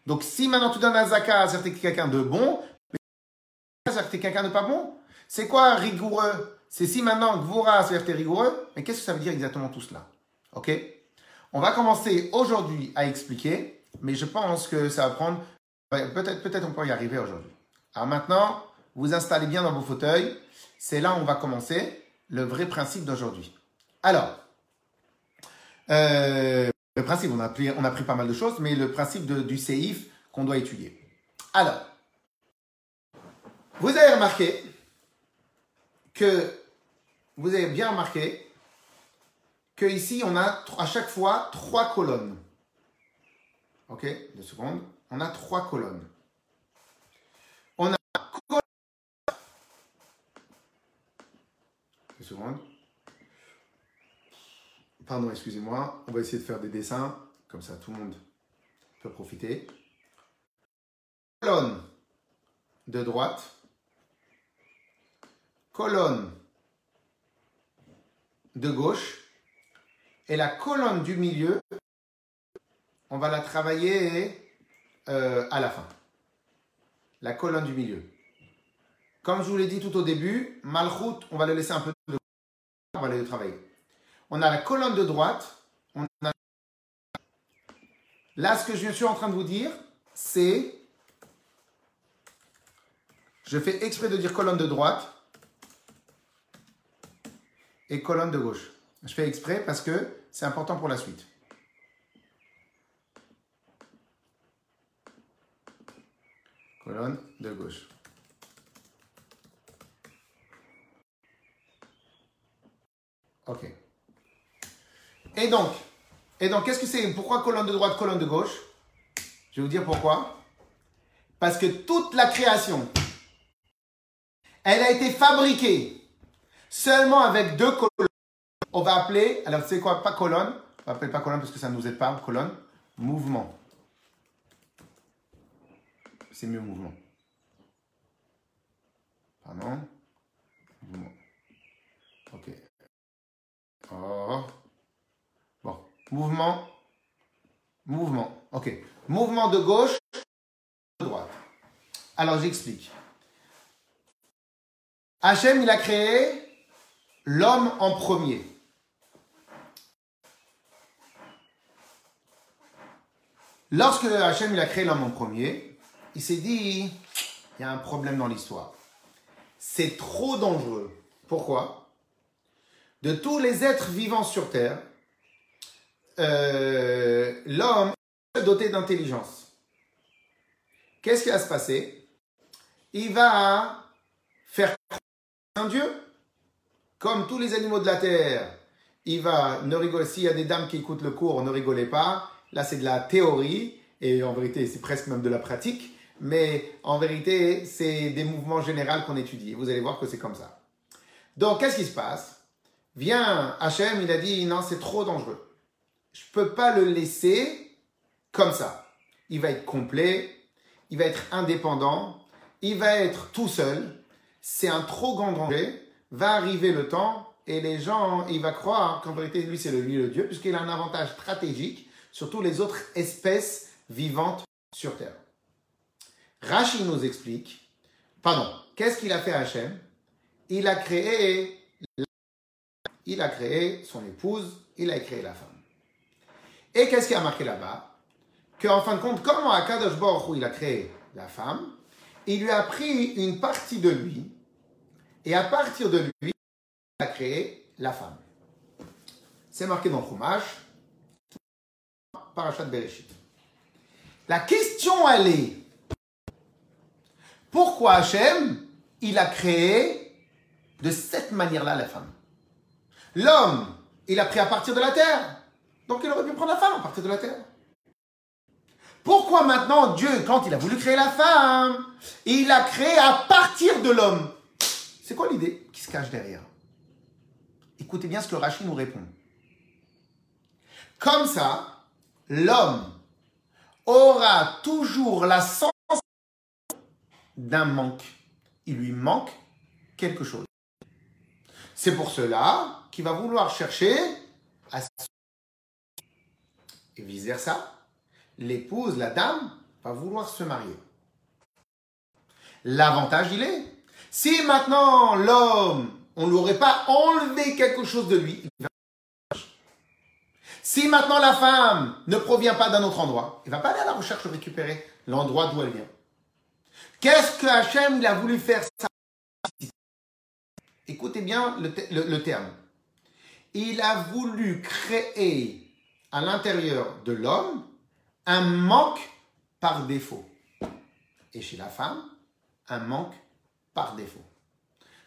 Speaker 2: Donc si maintenant tu donnes la zaka, es quelqu'un de bon, mais es quelqu'un de pas bon. C'est quoi rigoureux? C'est si maintenant Gvura, c'est-à-dire rigoureux, mais qu'est-ce que ça veut dire exactement tout cela? Ok? On va commencer aujourd'hui à expliquer, mais je pense que ça va prendre, peut-être peut-être on peut y arriver aujourd'hui. Alors maintenant, vous installez bien dans vos fauteuils, c'est là où on va commencer le vrai principe d'aujourd'hui. Alors, euh, le principe, on a, pris, on a pris pas mal de choses, mais le principe du séif qu'on doit étudier. Alors, vous avez remarqué que, vous avez bien remarqué que ici, on a à chaque fois trois colonnes. Ok, deux secondes. On a trois colonnes. On a deux secondes. Pardon, excusez-moi. On va essayer de faire des dessins. Comme ça, tout le monde peut profiter. Colonne de droite. Colonne de gauche. Et la colonne du milieu, on va la travailler euh, à la fin. La colonne du milieu. Comme je vous l'ai dit tout au début, Malchut, on va le laisser un peu de on va aller le travailler on a la colonne de droite. Là, ce que je suis en train de vous dire, c'est... Je fais exprès de dire colonne de droite et colonne de gauche. Je fais exprès parce que c'est important pour la suite. colonne de gauche. Ok. Et donc, et donc, qu'est-ce que c'est? Pourquoi colonne de droite, colonne de gauche? Je vais vous dire pourquoi. Parce que toute la création, elle a été fabriquée seulement avec deux colonnes. On va appeler, alors c'est quoi? Pas colonne. On va appeler pas colonne parce que ça ne nous aide pas. Colonne, mouvement. C'est mieux mouvement. Pardon? Mouvement. Ok. Oh. Mouvement. Mouvement. Ok. Mouvement de gauche, de droite. Alors j'explique. Hachem, il a créé l'homme en premier. Lorsque Hachem il a créé l'homme en premier, il s'est dit, il y a un problème dans l'histoire. C'est trop dangereux. Pourquoi? De tous les êtres vivants sur Terre, euh, l'homme est doté d'intelligence. Qu'est-ce qui va se passer? Il va faire un Dieu, comme tous les animaux de la Terre. Il va ne rigoler. S'il y a des dames qui écoutent le cours, ne rigolez pas. Là, c'est de la théorie et en vérité, c'est presque même de la pratique. Mais en vérité, c'est des mouvements généraux qu'on étudie. Vous allez voir que c'est comme ça. Donc, qu'est-ce qui se passe? Vient Hachem, il a dit non, c'est trop dangereux. Je ne peux pas le laisser comme ça. Il va être complet, il va être indépendant, il va être tout seul. C'est un trop grand danger. Va arriver le temps et les gens, il va croire qu'en vérité, lui, c'est lui le Dieu, puisqu'il a un avantage stratégique sur toutes les autres espèces vivantes sur Terre. Rachid nous explique, pardon, qu'est-ce qu'il a fait Hachem? Il a créé il a créé son épouse, il a créé la femme. Et qu'est-ce qui a marqué là-bas Qu'en fin de compte, comment Akadosh Baruch il a créé la femme, il lui a pris une partie de lui, et à partir de lui, il a créé la femme. C'est marqué dans Chumash, Parashat Bereshit. La question, elle est, pourquoi Hachem, il a créé de cette manière-là la femme? L'homme, il a pris à partir de la terre. Donc il aurait pu prendre la femme à partir de la terre. Pourquoi maintenant Dieu, quand il a voulu créer la femme, il a créé à partir de l'homme? C'est quoi l'idée qui se cache derrière? Écoutez bien ce que Rachid nous répond. Comme ça, l'homme aura toujours la sensation d'un manque. Il lui manque quelque chose. C'est pour cela qu'il va vouloir chercher à et vice-versa, l'épouse, la dame, va vouloir se marier. L'avantage, il est, si maintenant l'homme, on ne lui aurait pas enlevé quelque chose de lui, il va si maintenant la femme ne provient pas d'un autre endroit, il ne va pas aller à la recherche de récupérer l'endroit d'où elle vient. Qu'est-ce que Hachem il a voulu faire ça? Écoutez bien le terme. Il a voulu créer à l'intérieur de l'homme un manque par défaut. Et chez la femme, un manque par défaut.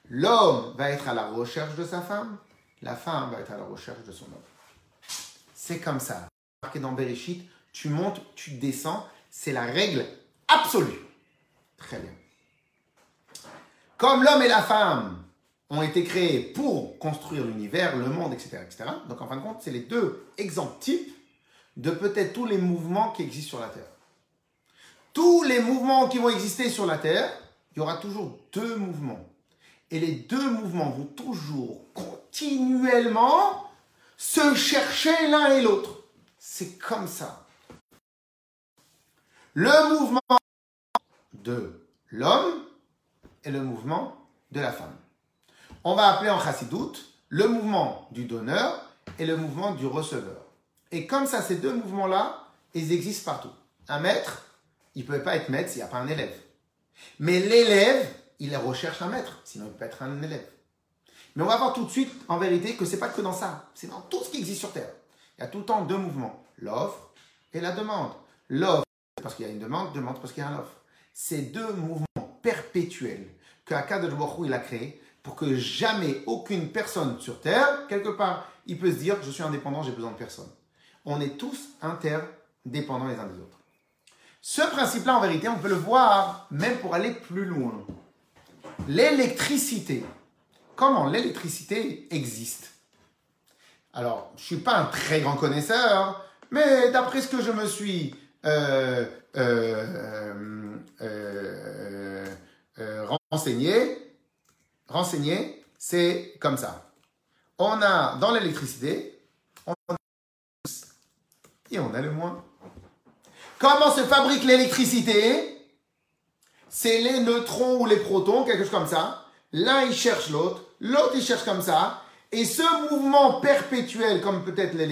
Speaker 2: L'homme va être à la recherche de sa femme, la femme va être à la recherche de son homme. C'est comme ça. Marqué dans Bereshit, tu montes, tu descends, c'est la règle absolue. Très bien. Comme l'homme et la femme ont été créés pour construire l'univers, le monde, etc., etc. Donc en fin de compte, c'est les deux exemples types de peut-être tous les mouvements qui existent sur la Terre. Tous les mouvements qui vont exister sur la Terre, il y aura toujours deux mouvements. Et les deux mouvements vont toujours continuellement se chercher l'un et l'autre. C'est comme ça. Le mouvement de l'homme et le mouvement de la femme. On va appeler en chassidoute le mouvement du donneur et le mouvement du receveur. Et comme ça, ces deux mouvements-là, ils existent partout. Un maître, il ne peut pas être maître s'il n'y a pas un élève. Mais l'élève, il recherche un maître, sinon il peut être un élève. Mais on va voir tout de suite, en vérité, que c'est pas que dans ça. C'est dans tout ce qui existe sur Terre. Il y a tout le temps deux mouvements. L'offre et la demande. L'offre, parce qu'il y a une demande. Demande, parce qu'il y a un offre. c'est deux mouvements perpétuels que Akadosh il a créés pour que jamais aucune personne sur Terre, quelque part, il peut se dire je suis indépendant, j'ai besoin de personne. On est tous interdépendants les uns des autres. Ce principe-là, en vérité, on peut le voir même pour aller plus loin. L'électricité. Comment l'électricité existe? Alors, je ne suis pas un très grand connaisseur, mais d'après ce que je me suis euh, euh, euh, renseigné, renseigné, c'est comme ça. On a dans l'électricité, on a et on a le moins. Comment se fabrique l'électricité? C'est les neutrons ou les protons, quelque chose comme ça. L'un il cherche l'autre, l'autre il cherche comme ça. Et ce mouvement perpétuel, comme peut-être le,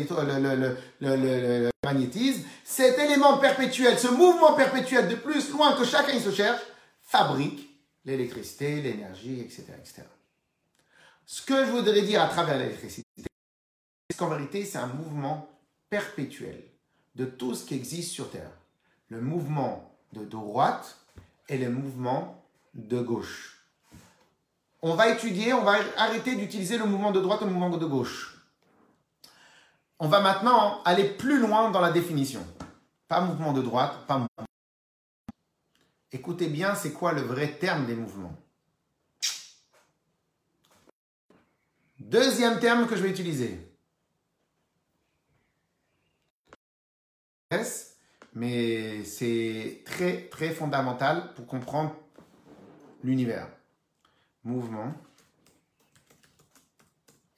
Speaker 2: le, le, magnétisme, cet élément perpétuel, ce mouvement perpétuel de plus loin que chacun il se cherche, fabrique l'électricité, l'énergie, etc., etc. Ce que je voudrais dire à travers l'électricité, c'est qu'en vérité, c'est un mouvement perpétuel de tout ce qui existe sur Terre. Le mouvement de droite et le mouvement de gauche. On va étudier, on va arrêter d'utiliser le mouvement de droite et le mouvement de gauche. On va maintenant aller plus loin dans la définition. Pas mouvement de droite, pas mouvement. Écoutez bien, c'est quoi le vrai terme des mouvements? Deuxième terme que je vais utiliser. Mais c'est très très fondamental pour comprendre l'univers. Mouvement.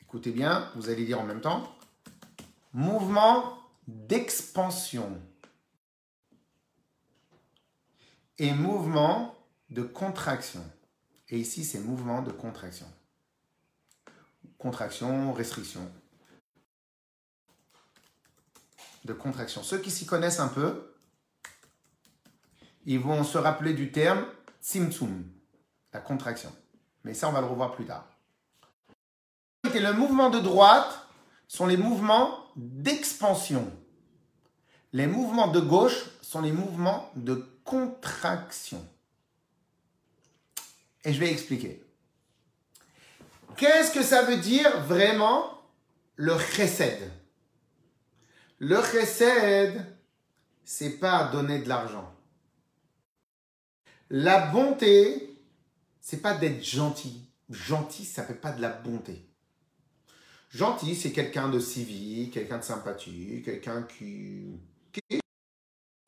Speaker 2: Écoutez bien, vous allez dire en même temps. Mouvement d'expansion et mouvement de contraction. Et ici, c'est mouvement de contraction. Contraction, restriction. De contraction. Ceux qui s'y connaissent un peu, ils vont se rappeler du terme Tsimtsum, la contraction. Mais ça, on va le revoir plus tard. Et le mouvement de droite sont les mouvements d'expansion. Les mouvements de gauche sont les mouvements de contraction. Et je vais expliquer. Qu'est-ce que ça veut dire vraiment le chesed? Le chesed, c'est pas donner de l'argent. La bonté, c'est pas d'être gentil. Gentil, ça fait pas de la bonté. Gentil, c'est quelqu'un de civique, quelqu'un de sympathique, quelqu'un qui,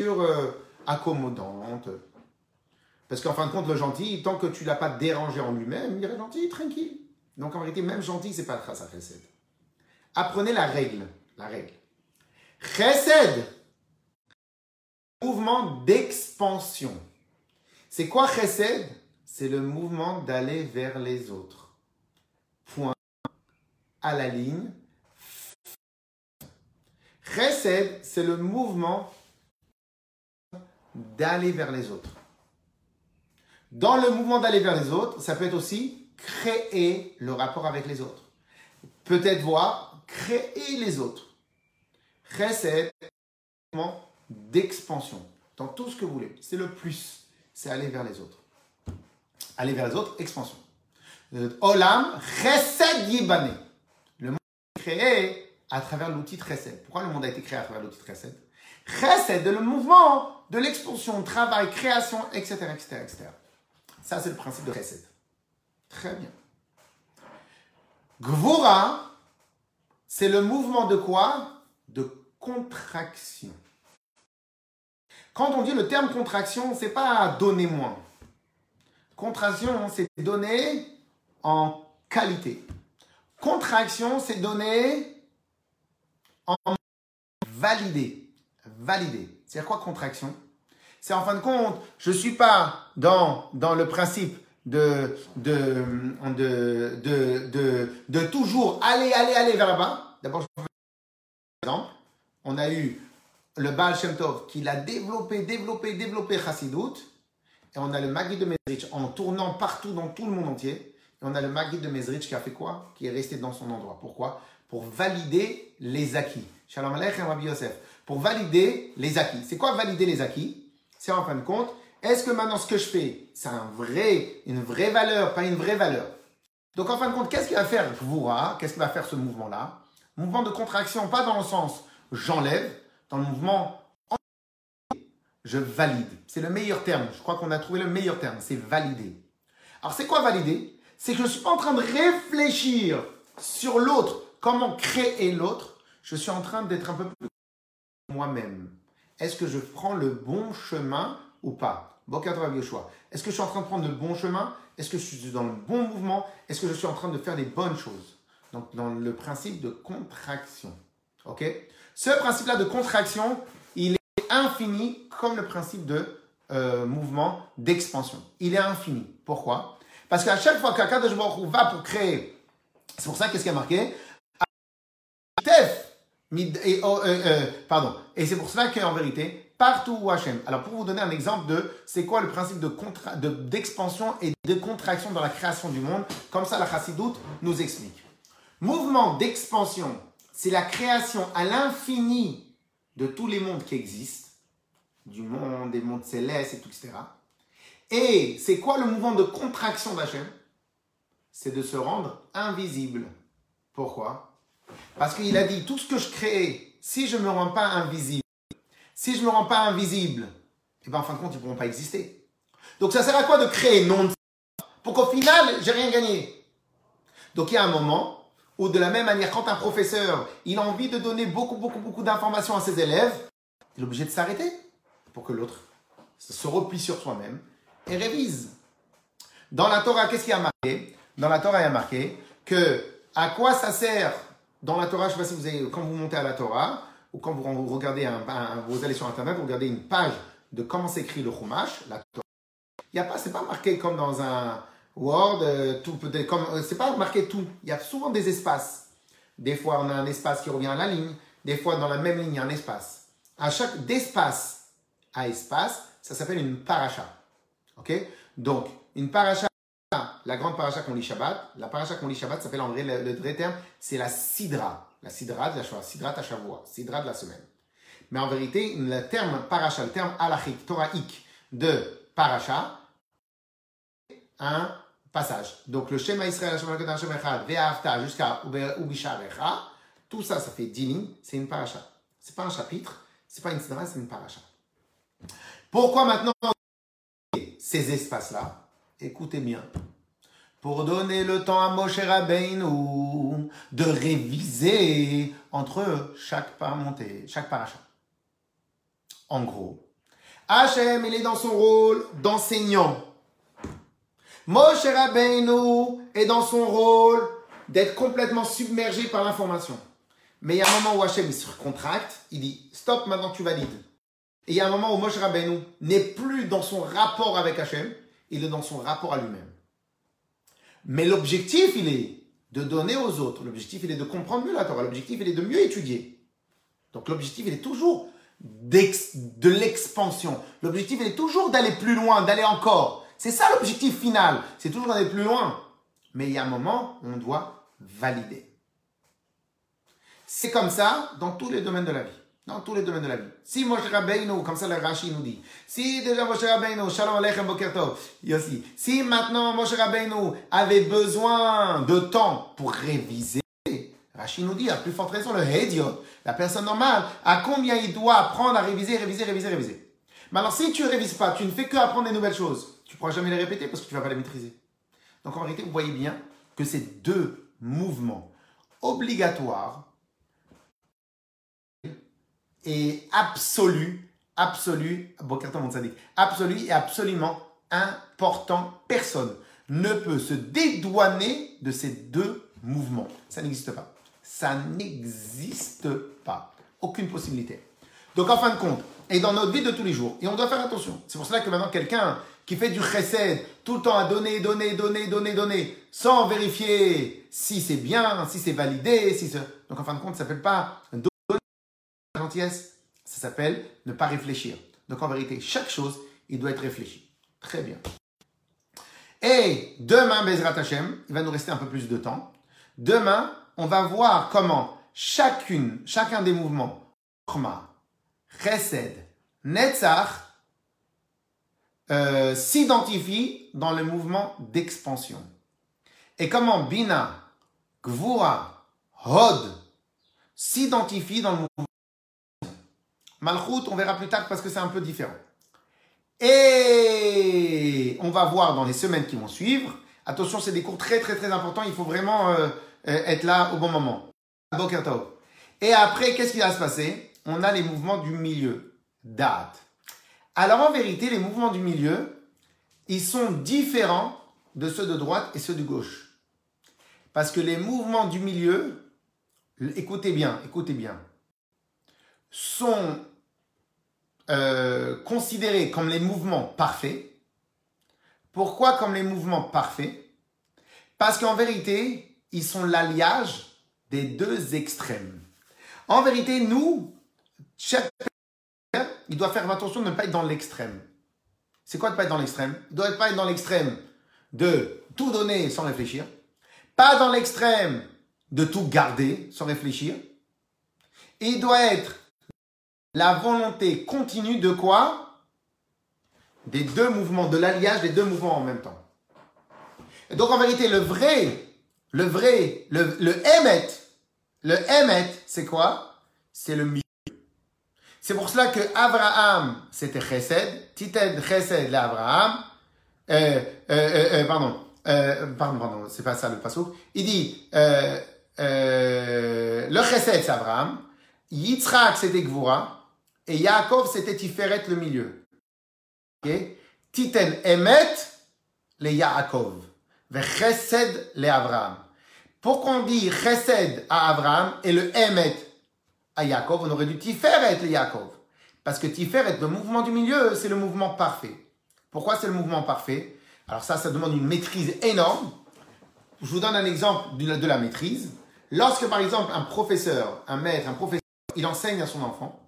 Speaker 2: euh, accommodante. Parce qu'en fin de compte, le gentil, tant que tu l'as pas dérangé en lui-même, il est gentil, tranquille. Donc en réalité, même gentil, c'est pas ça chesed. Apprenez la règle. La règle. Chesed, mouvement d'expansion. C'est quoi chesed? C'est le mouvement d'aller vers les autres. Point à la ligne. Chesed, c'est le mouvement d'aller vers les autres. Dans le mouvement d'aller vers les autres, ça peut être aussi créer le rapport avec les autres. Peut-être voir créer les autres. Chesed, d'expansion dans tout ce que vous voulez. C'est le plus c'est aller vers les autres. Aller vers les autres, expansion. Olam, chesed yibane. Le monde est créé à travers l'outil chesed. Pourquoi le monde a été créé à travers l'outil chesed? Chesed, le mouvement de l'expansion, travail, création, etc., etc., etc. Ça, c'est le principe de chesed. Très bien. Gvura, c'est le mouvement de quoi? De contraction. Quand on dit le terme contraction, c'est pas donner moins. Contraction, c'est donner en qualité. Contraction, c'est donner en validé. Validé. C'est quoi contraction? C'est en fin de compte, je ne suis pas dans, dans le principe de, de, de, de, toujours aller, aller, aller vers là-bas. D'abord, exemple, on a eu le Baal Shem Tov qui l'a développé, développé, développé Chassidut. Et on a le Maguid de Mezrich en tournant partout dans tout le monde entier. Et on a le Maguid de Mezrich qui a fait quoi? Qui est resté dans son endroit. Pourquoi? Pour valider les acquis. Shalom Aleichem Rabbi Yosef. Pour valider les acquis. C'est quoi valider les acquis? C'est en fin de compte Est-ce que maintenant ce que je fais, c'est un vrai, une vraie valeur, pas une vraie valeur? Donc en fin de compte, qu'est-ce qui va faire Gvura Qu'est-ce qui va faire ce mouvement-là? Mouvement de contraction, pas dans le sens j'enlève, dans le mouvement je valide. C'est le meilleur terme. Je crois qu'on a trouvé le meilleur terme. C'est valider. Alors c'est quoi valider? C'est que je ne suis pas en train de réfléchir sur l'autre, comment créer l'autre? Je suis en train d'être un peu plus moi-même. Est-ce que je prends le bon chemin ou pas? Est-ce que je suis en train de prendre le bon chemin? Est-ce que je suis dans le bon mouvement? Est-ce que je suis en train de faire les bonnes choses? Donc, dans le principe de contraction. OK? Ce principe-là de contraction, il est infini comme le principe de euh, mouvement d'expansion. Il est infini. Pourquoi? Parce qu'à chaque fois qu'un de va pour créer, c'est pour ça qu'est-ce qui a marqué? Et, oh, euh, euh, pardon. Et c'est pour cela qu'en vérité, partout où Hachem. Alors pour vous donner un exemple de c'est quoi le principe de d'expansion et de contraction dans la création du monde, comme ça la Chassidoute nous explique. Mouvement d'expansion, c'est la création à l'infini de tous les mondes qui existent, du monde, des mondes célestes et tout, etc. Et c'est quoi le mouvement de contraction d'Hachem? C'est de se rendre invisible. Pourquoi? Parce qu'il a dit, tout ce que je crée, si je ne me rends pas invisible, si je ne me rends pas invisible, eh bien, en fin de compte, ils ne pourront pas exister. Donc, ça sert à quoi de créer non Pour qu'au final, j'ai rien gagné? Donc, il y a un moment où, de la même manière, quand un professeur, il a envie de donner beaucoup, beaucoup, beaucoup d'informations à ses élèves, il est obligé de s'arrêter pour que l'autre se replie sur soi-même et révise. Dans la Torah, qu'est-ce qu'il y a marqué? Dans la Torah, il y a marqué que à quoi ça sert dans la Torah, je ne sais pas si vous avez, quand vous montez à la Torah, ou quand vous regardez vous allez sur Internet, vous regardez une page de comment s'écrit le Chumash, la Torah. Il y a pas, c'est pas marqué comme dans un Word, euh, tout euh, pas marqué tout. Il y a souvent des espaces. Des fois, on a un espace qui revient à la ligne. Des fois, dans la même ligne, il y a un espace. À chaque d'espace à espace, ça s'appelle une paracha. Ok? Donc, une paracha la grande paracha qu'on lit Shabbat, la paracha qu'on lit Shabbat s'appelle en vrai, le, vrai terme, c'est la sidra. La sidra de la Shoah, sidra Tashavua, sidra de la semaine. Mais en vérité, le terme paracha, le terme halachique, toraïque de paracha, un passage. Donc le Shema Israël, Ve'afta jusqu'à Ubisharecha, tout ça, ça fait 10 lignes, c'est une paracha. C'est pas un chapitre, c'est pas une sidra, c'est une paracha. Pourquoi maintenant ces espaces-là? Écoutez bien pour donner le temps à Moshe Rabbeinu de réviser entre chaque pas monté, chaque paracha. En gros, Hachem, il est dans son rôle d'enseignant. Moshe Rabbeinu est dans son rôle d'être complètement submergé par l'information. Mais il y a un moment où Hachem il se contracte, il dit stop, maintenant tu valides. Et il y a un moment où Moshe Rabbeinu n'est plus dans son rapport avec Hachem, il est dans son rapport à lui-même. Mais l'objectif, il est de donner aux autres. L'objectif, il est de comprendre mieux la Torah. L'objectif, il est de mieux étudier. Donc l'objectif, il est toujours de l'expansion. L'objectif, il est toujours d'aller plus loin, d'aller encore. C'est ça l'objectif final. C'est toujours d'aller plus loin. Mais il y a un moment où on doit valider. C'est comme ça dans tous les domaines de la vie dans tous les domaines de la vie. Si Moshe Rabbeinu, comme ça le Rashi nous dit, si déjà Moshe Rabbeinu, Shalom Aleichem Bokertov, Yossi, si maintenant Moshe Rabbeinu avait besoin de temps pour réviser, Rashi nous dit, à plus forte raison, le Hediot, la personne normale, à combien il doit apprendre à réviser, réviser, réviser, réviser. Mais alors si tu ne révises pas, tu ne fais que apprendre des nouvelles choses, tu ne pourras jamais les répéter parce que tu ne vas pas les maîtriser. Donc en réalité, vous voyez bien que ces deux mouvements obligatoires est absolu, absolu, absolu et absolument important. Personne ne peut se dédouaner de ces deux mouvements. Ça n'existe pas. Ça n'existe pas. Aucune possibilité. Donc en fin de compte, et dans notre vie de tous les jours, et on doit faire attention. C'est pour cela que maintenant quelqu'un qui fait du chesed tout le temps à donner, donner, donner, donner, donner, sans vérifier si c'est bien, si c'est validé, si donc en fin de compte, ça ne s'appelle pas ça s'appelle ne pas réfléchir. Donc en vérité, chaque chose, il doit être réfléchi. Très bien. Et demain, Bezrat Hashem, il va nous rester un peu plus de temps. Demain, on va voir comment chacune, chacun des mouvements, Chma, Chesed, Netzach, euh, s'identifie dans le mouvement d'expansion. Et comment Bina, Gvura, Hod s'identifie dans le mouvement Malchut, on verra plus tard parce que c'est un peu différent. Et on va voir dans les semaines qui vont suivre. Attention, c'est des cours très très très importants. Il faut vraiment euh, euh, être là au bon moment. Et après, qu'est-ce qui va se passer? On a les mouvements du milieu. Date. Alors en vérité, les mouvements du milieu, ils sont différents de ceux de droite et ceux de gauche. Parce que les mouvements du milieu, écoutez bien, écoutez bien, sont euh, considérés comme les mouvements parfaits. Pourquoi comme les mouvements parfaits? Parce qu'en vérité, ils sont l'alliage des deux extrêmes. En vérité, nous, chaque il doit faire attention de ne pas être dans l'extrême. C'est quoi de ne pas être dans l'extrême? Il doit pas être dans l'extrême de tout donner sans réfléchir, pas dans l'extrême de tout garder sans réfléchir. Il doit être la volonté continue de quoi? Des deux mouvements, de l'alliage des deux mouvements en même temps. Et donc en vérité, le vrai, le vrai, le, le le émet, c'est quoi? C'est le milieu. C'est pour cela que Abraham, c'était Chesed, Tited Chesed l'Abraham, euh, euh, euh, pardon, pardon, pardon, c'est pas ça le passage. Il dit, le Chesed c'est Abraham, Yitzhak c'était Gvura, et Yaakov, c'était Tiferet le milieu. Titen Emet, le Yaakov. Chesed le Abraham. Pourquoi on dit Chesed à Abraham et le Emet à Yaakov? On aurait dû Tiferet le Yaakov. Parce que Tiferet, le mouvement du milieu, c'est le mouvement parfait. Pourquoi c'est le mouvement parfait? Alors ça, ça demande une maîtrise énorme. Je vous donne un exemple de la maîtrise. Lorsque, par exemple, un professeur, un maître, un professeur, il enseigne à son enfant,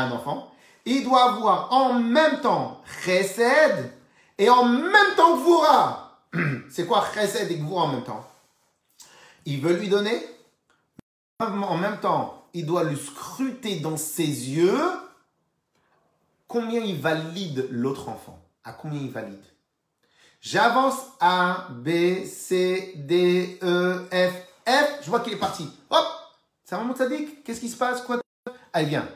Speaker 2: un enfant, il doit avoir en même temps chesed et en même temps gvura. C'est quoi chesed et gvura en même temps? Il veut lui donner, en même temps, il doit lui scruter dans ses yeux combien il valide l'autre enfant? À combien il valide? J'avance A, B, C, D, E, F, F. Je vois qu'il est parti. Hop Ça va, mon sadique Qu'est-ce qui se passe? Quoi Allez, viens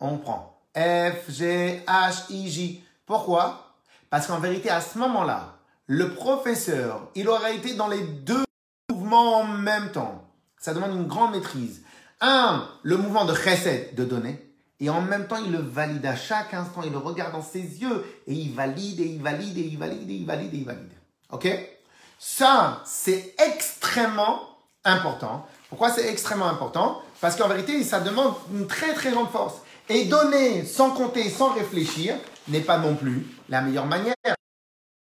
Speaker 2: on prend F, G, H, I, J. Pourquoi? Parce qu'en vérité, à ce moment-là, le professeur, il aurait été dans les deux mouvements en même temps. Ça demande une grande maîtrise. Un, le mouvement de chesed, de donner. Et en même temps, il le valide à chaque instant. Il le regarde dans ses yeux. Et il valide, et il valide, et il valide, et il valide, et il valide. OK? Ça, c'est extrêmement important. Pourquoi c'est extrêmement important? Parce qu'en vérité, ça demande une très, très grande force. Et donner sans compter, sans réfléchir, n'est pas non plus la meilleure manière.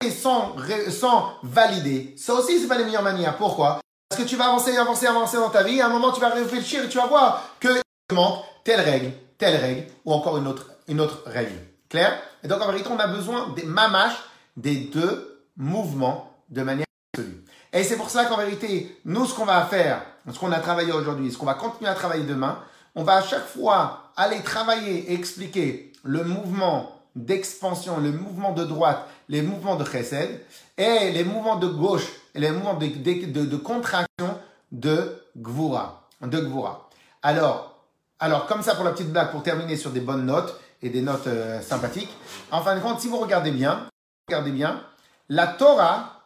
Speaker 2: Et sans, sans valider, ça aussi, c'est pas la meilleure manière. Pourquoi? Parce que tu vas avancer, avancer, avancer dans ta vie, à un moment, tu vas réfléchir et tu vas voir que manque telle règle, telle règle, ou encore une autre, une autre règle. Clair? Et donc, en vérité, on a besoin des mamaches des deux mouvements de manière absolue. Et c'est pour cela qu'en vérité, nous, ce qu'on va faire, ce qu'on a travaillé aujourd'hui, ce qu'on va continuer à travailler demain, on va à chaque fois aller travailler et expliquer le mouvement d'expansion, le mouvement de droite, les mouvements de chesed, et les mouvements de gauche, et les mouvements de, contraction de gvura, de gvura. Alors, alors, comme ça pour la petite blague, pour terminer sur des bonnes notes et des notes euh, sympathiques, en fin de compte, si vous regardez bien, regardez bien, la Torah,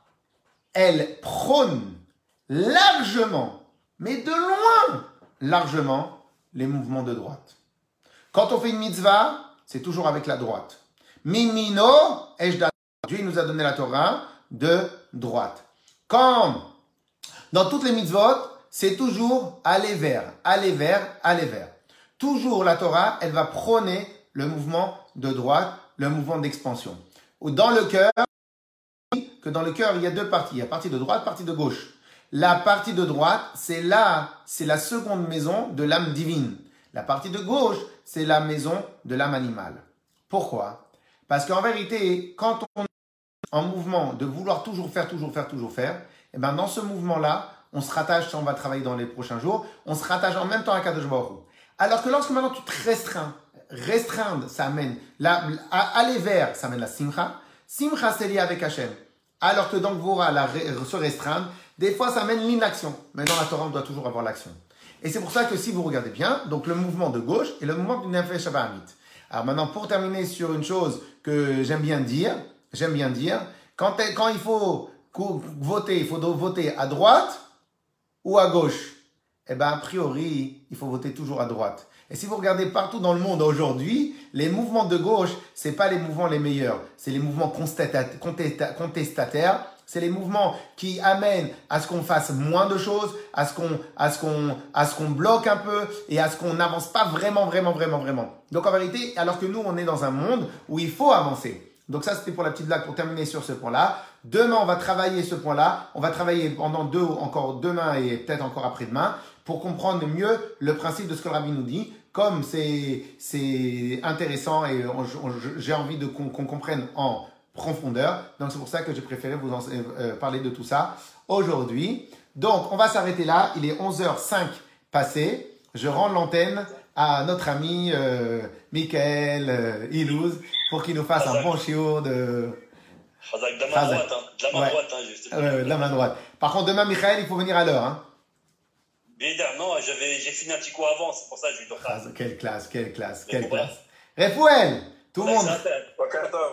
Speaker 2: elle prône largement, mais de loin, largement, les mouvements de droite. Quand on fait une mitzvah, c'est toujours avec la droite. Mimino, Dieu nous a donné la Torah de droite. Comme dans toutes les mitzvot, c'est toujours aller vers, aller vers, aller vers. Toujours la Torah, elle va prôner le mouvement de droite, le mouvement d'expansion. Ou dans le cœur, que dans le cœur, il y a deux parties. Il y a partie de droite, partie de gauche. La partie de droite, c'est là, c'est la seconde maison de l'âme divine. La partie de gauche, c'est la maison de l'âme animale. Pourquoi? Parce qu'en vérité, quand on est en mouvement de vouloir toujours faire, toujours faire, toujours faire, et eh ben dans ce mouvement-là, on se rattache, ça on va travailler dans les prochains jours, on se rattache en même temps à Kadosh Alors que lorsque maintenant tu te restreins, restreindre, ça amène, la, aller vers, ça amène la simcha, Simcha, c'est lié avec Hachem. Alors que donc Vora la, se restreindre, des fois ça mène l'inaction. Mais dans la Torah, on doit toujours avoir l'action. Et c'est pour ça que si vous regardez bien, donc le mouvement de gauche et le mouvement du Nefesh. Alors maintenant, pour terminer sur une chose que j'aime bien dire, j'aime bien dire, quand, quand il faut voter, il faut voter à droite ou à gauche. Eh bien, a priori, il faut voter toujours à droite. Et si vous regardez partout dans le monde aujourd'hui, les mouvements de gauche, c'est pas les mouvements les meilleurs. C'est les mouvements contestataires. C'est les mouvements qui amènent à ce qu'on fasse moins de choses, à ce qu'on, à ce qu'on, à ce qu'on bloque un peu et à ce qu'on n'avance pas vraiment, vraiment, vraiment, vraiment. Donc en vérité, alors que nous, on est dans un monde où il faut avancer. Donc ça, c'était pour la petite blague pour terminer sur ce point-là. Demain, on va travailler ce point-là. On va travailler pendant deux, encore demain et peut-être encore après-demain pour comprendre mieux le principe de ce que le rabbi nous dit. Comme c'est, c'est intéressant et j'ai envie de qu'on, comprenne en profondeur. Donc c'est pour ça que j'ai préféré vous en, euh, euh, parler de tout ça aujourd'hui. Donc on va s'arrêter là. Il est 11h05 passé. Je rends l'antenne à notre ami euh, Michael euh, Ilouz pour qu'il nous fasse un bon chiot de...
Speaker 3: De la main droite, hein. de la main droite, hein,
Speaker 2: justement. De la main droite. Par contre, demain, Michael, il faut venir à l'heure. Hein.
Speaker 3: non, j'ai fini un petit coup avant, c'est pour ça que je lui donne
Speaker 2: Quelle classe, quelle classe, quelle classe. Refouel, tout le monde.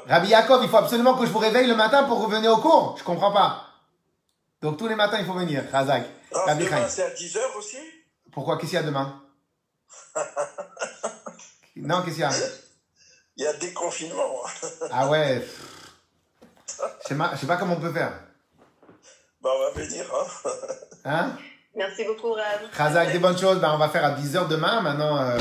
Speaker 2: Rabbi Yaakov, il faut absolument que je vous réveille le matin pour revenir au cours. Je comprends pas. Donc tous les matins, il faut venir. Razak.
Speaker 3: Ah, demain, c'est à 10h aussi?
Speaker 2: Pourquoi? Qu'est-ce qu'il y a demain? Non, qu'est-ce qu'il y a?
Speaker 3: Il y a des confinements.
Speaker 2: ah ouais. Je sais, sais pas comment on peut faire.
Speaker 3: Bah, on va venir. Hein,
Speaker 2: hein?
Speaker 4: Merci beaucoup, Rav.
Speaker 2: Razak, des bonnes choses. Ben, on va faire à 10h demain. Maintenant, euh,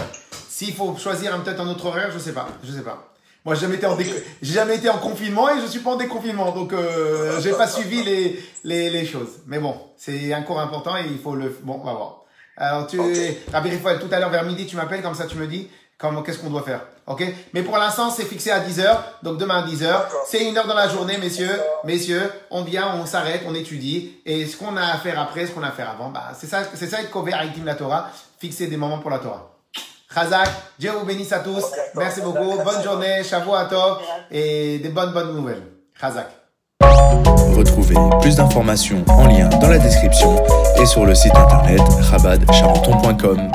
Speaker 2: s'il faut choisir peut-être un autre horaire, je sais pas. Je sais pas. Moi, j'ai jamais été en jamais été en confinement et je suis pas en déconfinement, donc euh, j'ai pas suivi les, les, les choses. Mais bon, c'est un cours important et il faut le. Bon, on va voir. Alors tu, okay. Rabbi tout à l'heure vers midi, tu m'appelles comme ça, tu me dis qu'est-ce qu'on doit faire. Ok? Mais pour l'instant, c'est fixé à 10h. Donc demain à 10h. C'est une heure dans la journée, messieurs. Messieurs, on vient, on s'arrête, on étudie. Et ce qu'on a à faire après, ce qu'on a à faire avant, bah, c'est ça, c'est ça être couvert avec la Torah. Fixer des moments pour la Torah. Chazak, Dieu vous bénisse à tous. Merci beaucoup. Bonne journée, Shavuot à toi et des bonnes, bonnes nouvelles. Chazak.
Speaker 1: Retrouvez plus d'informations en lien dans la description et sur le site internet rabadcharenton.com.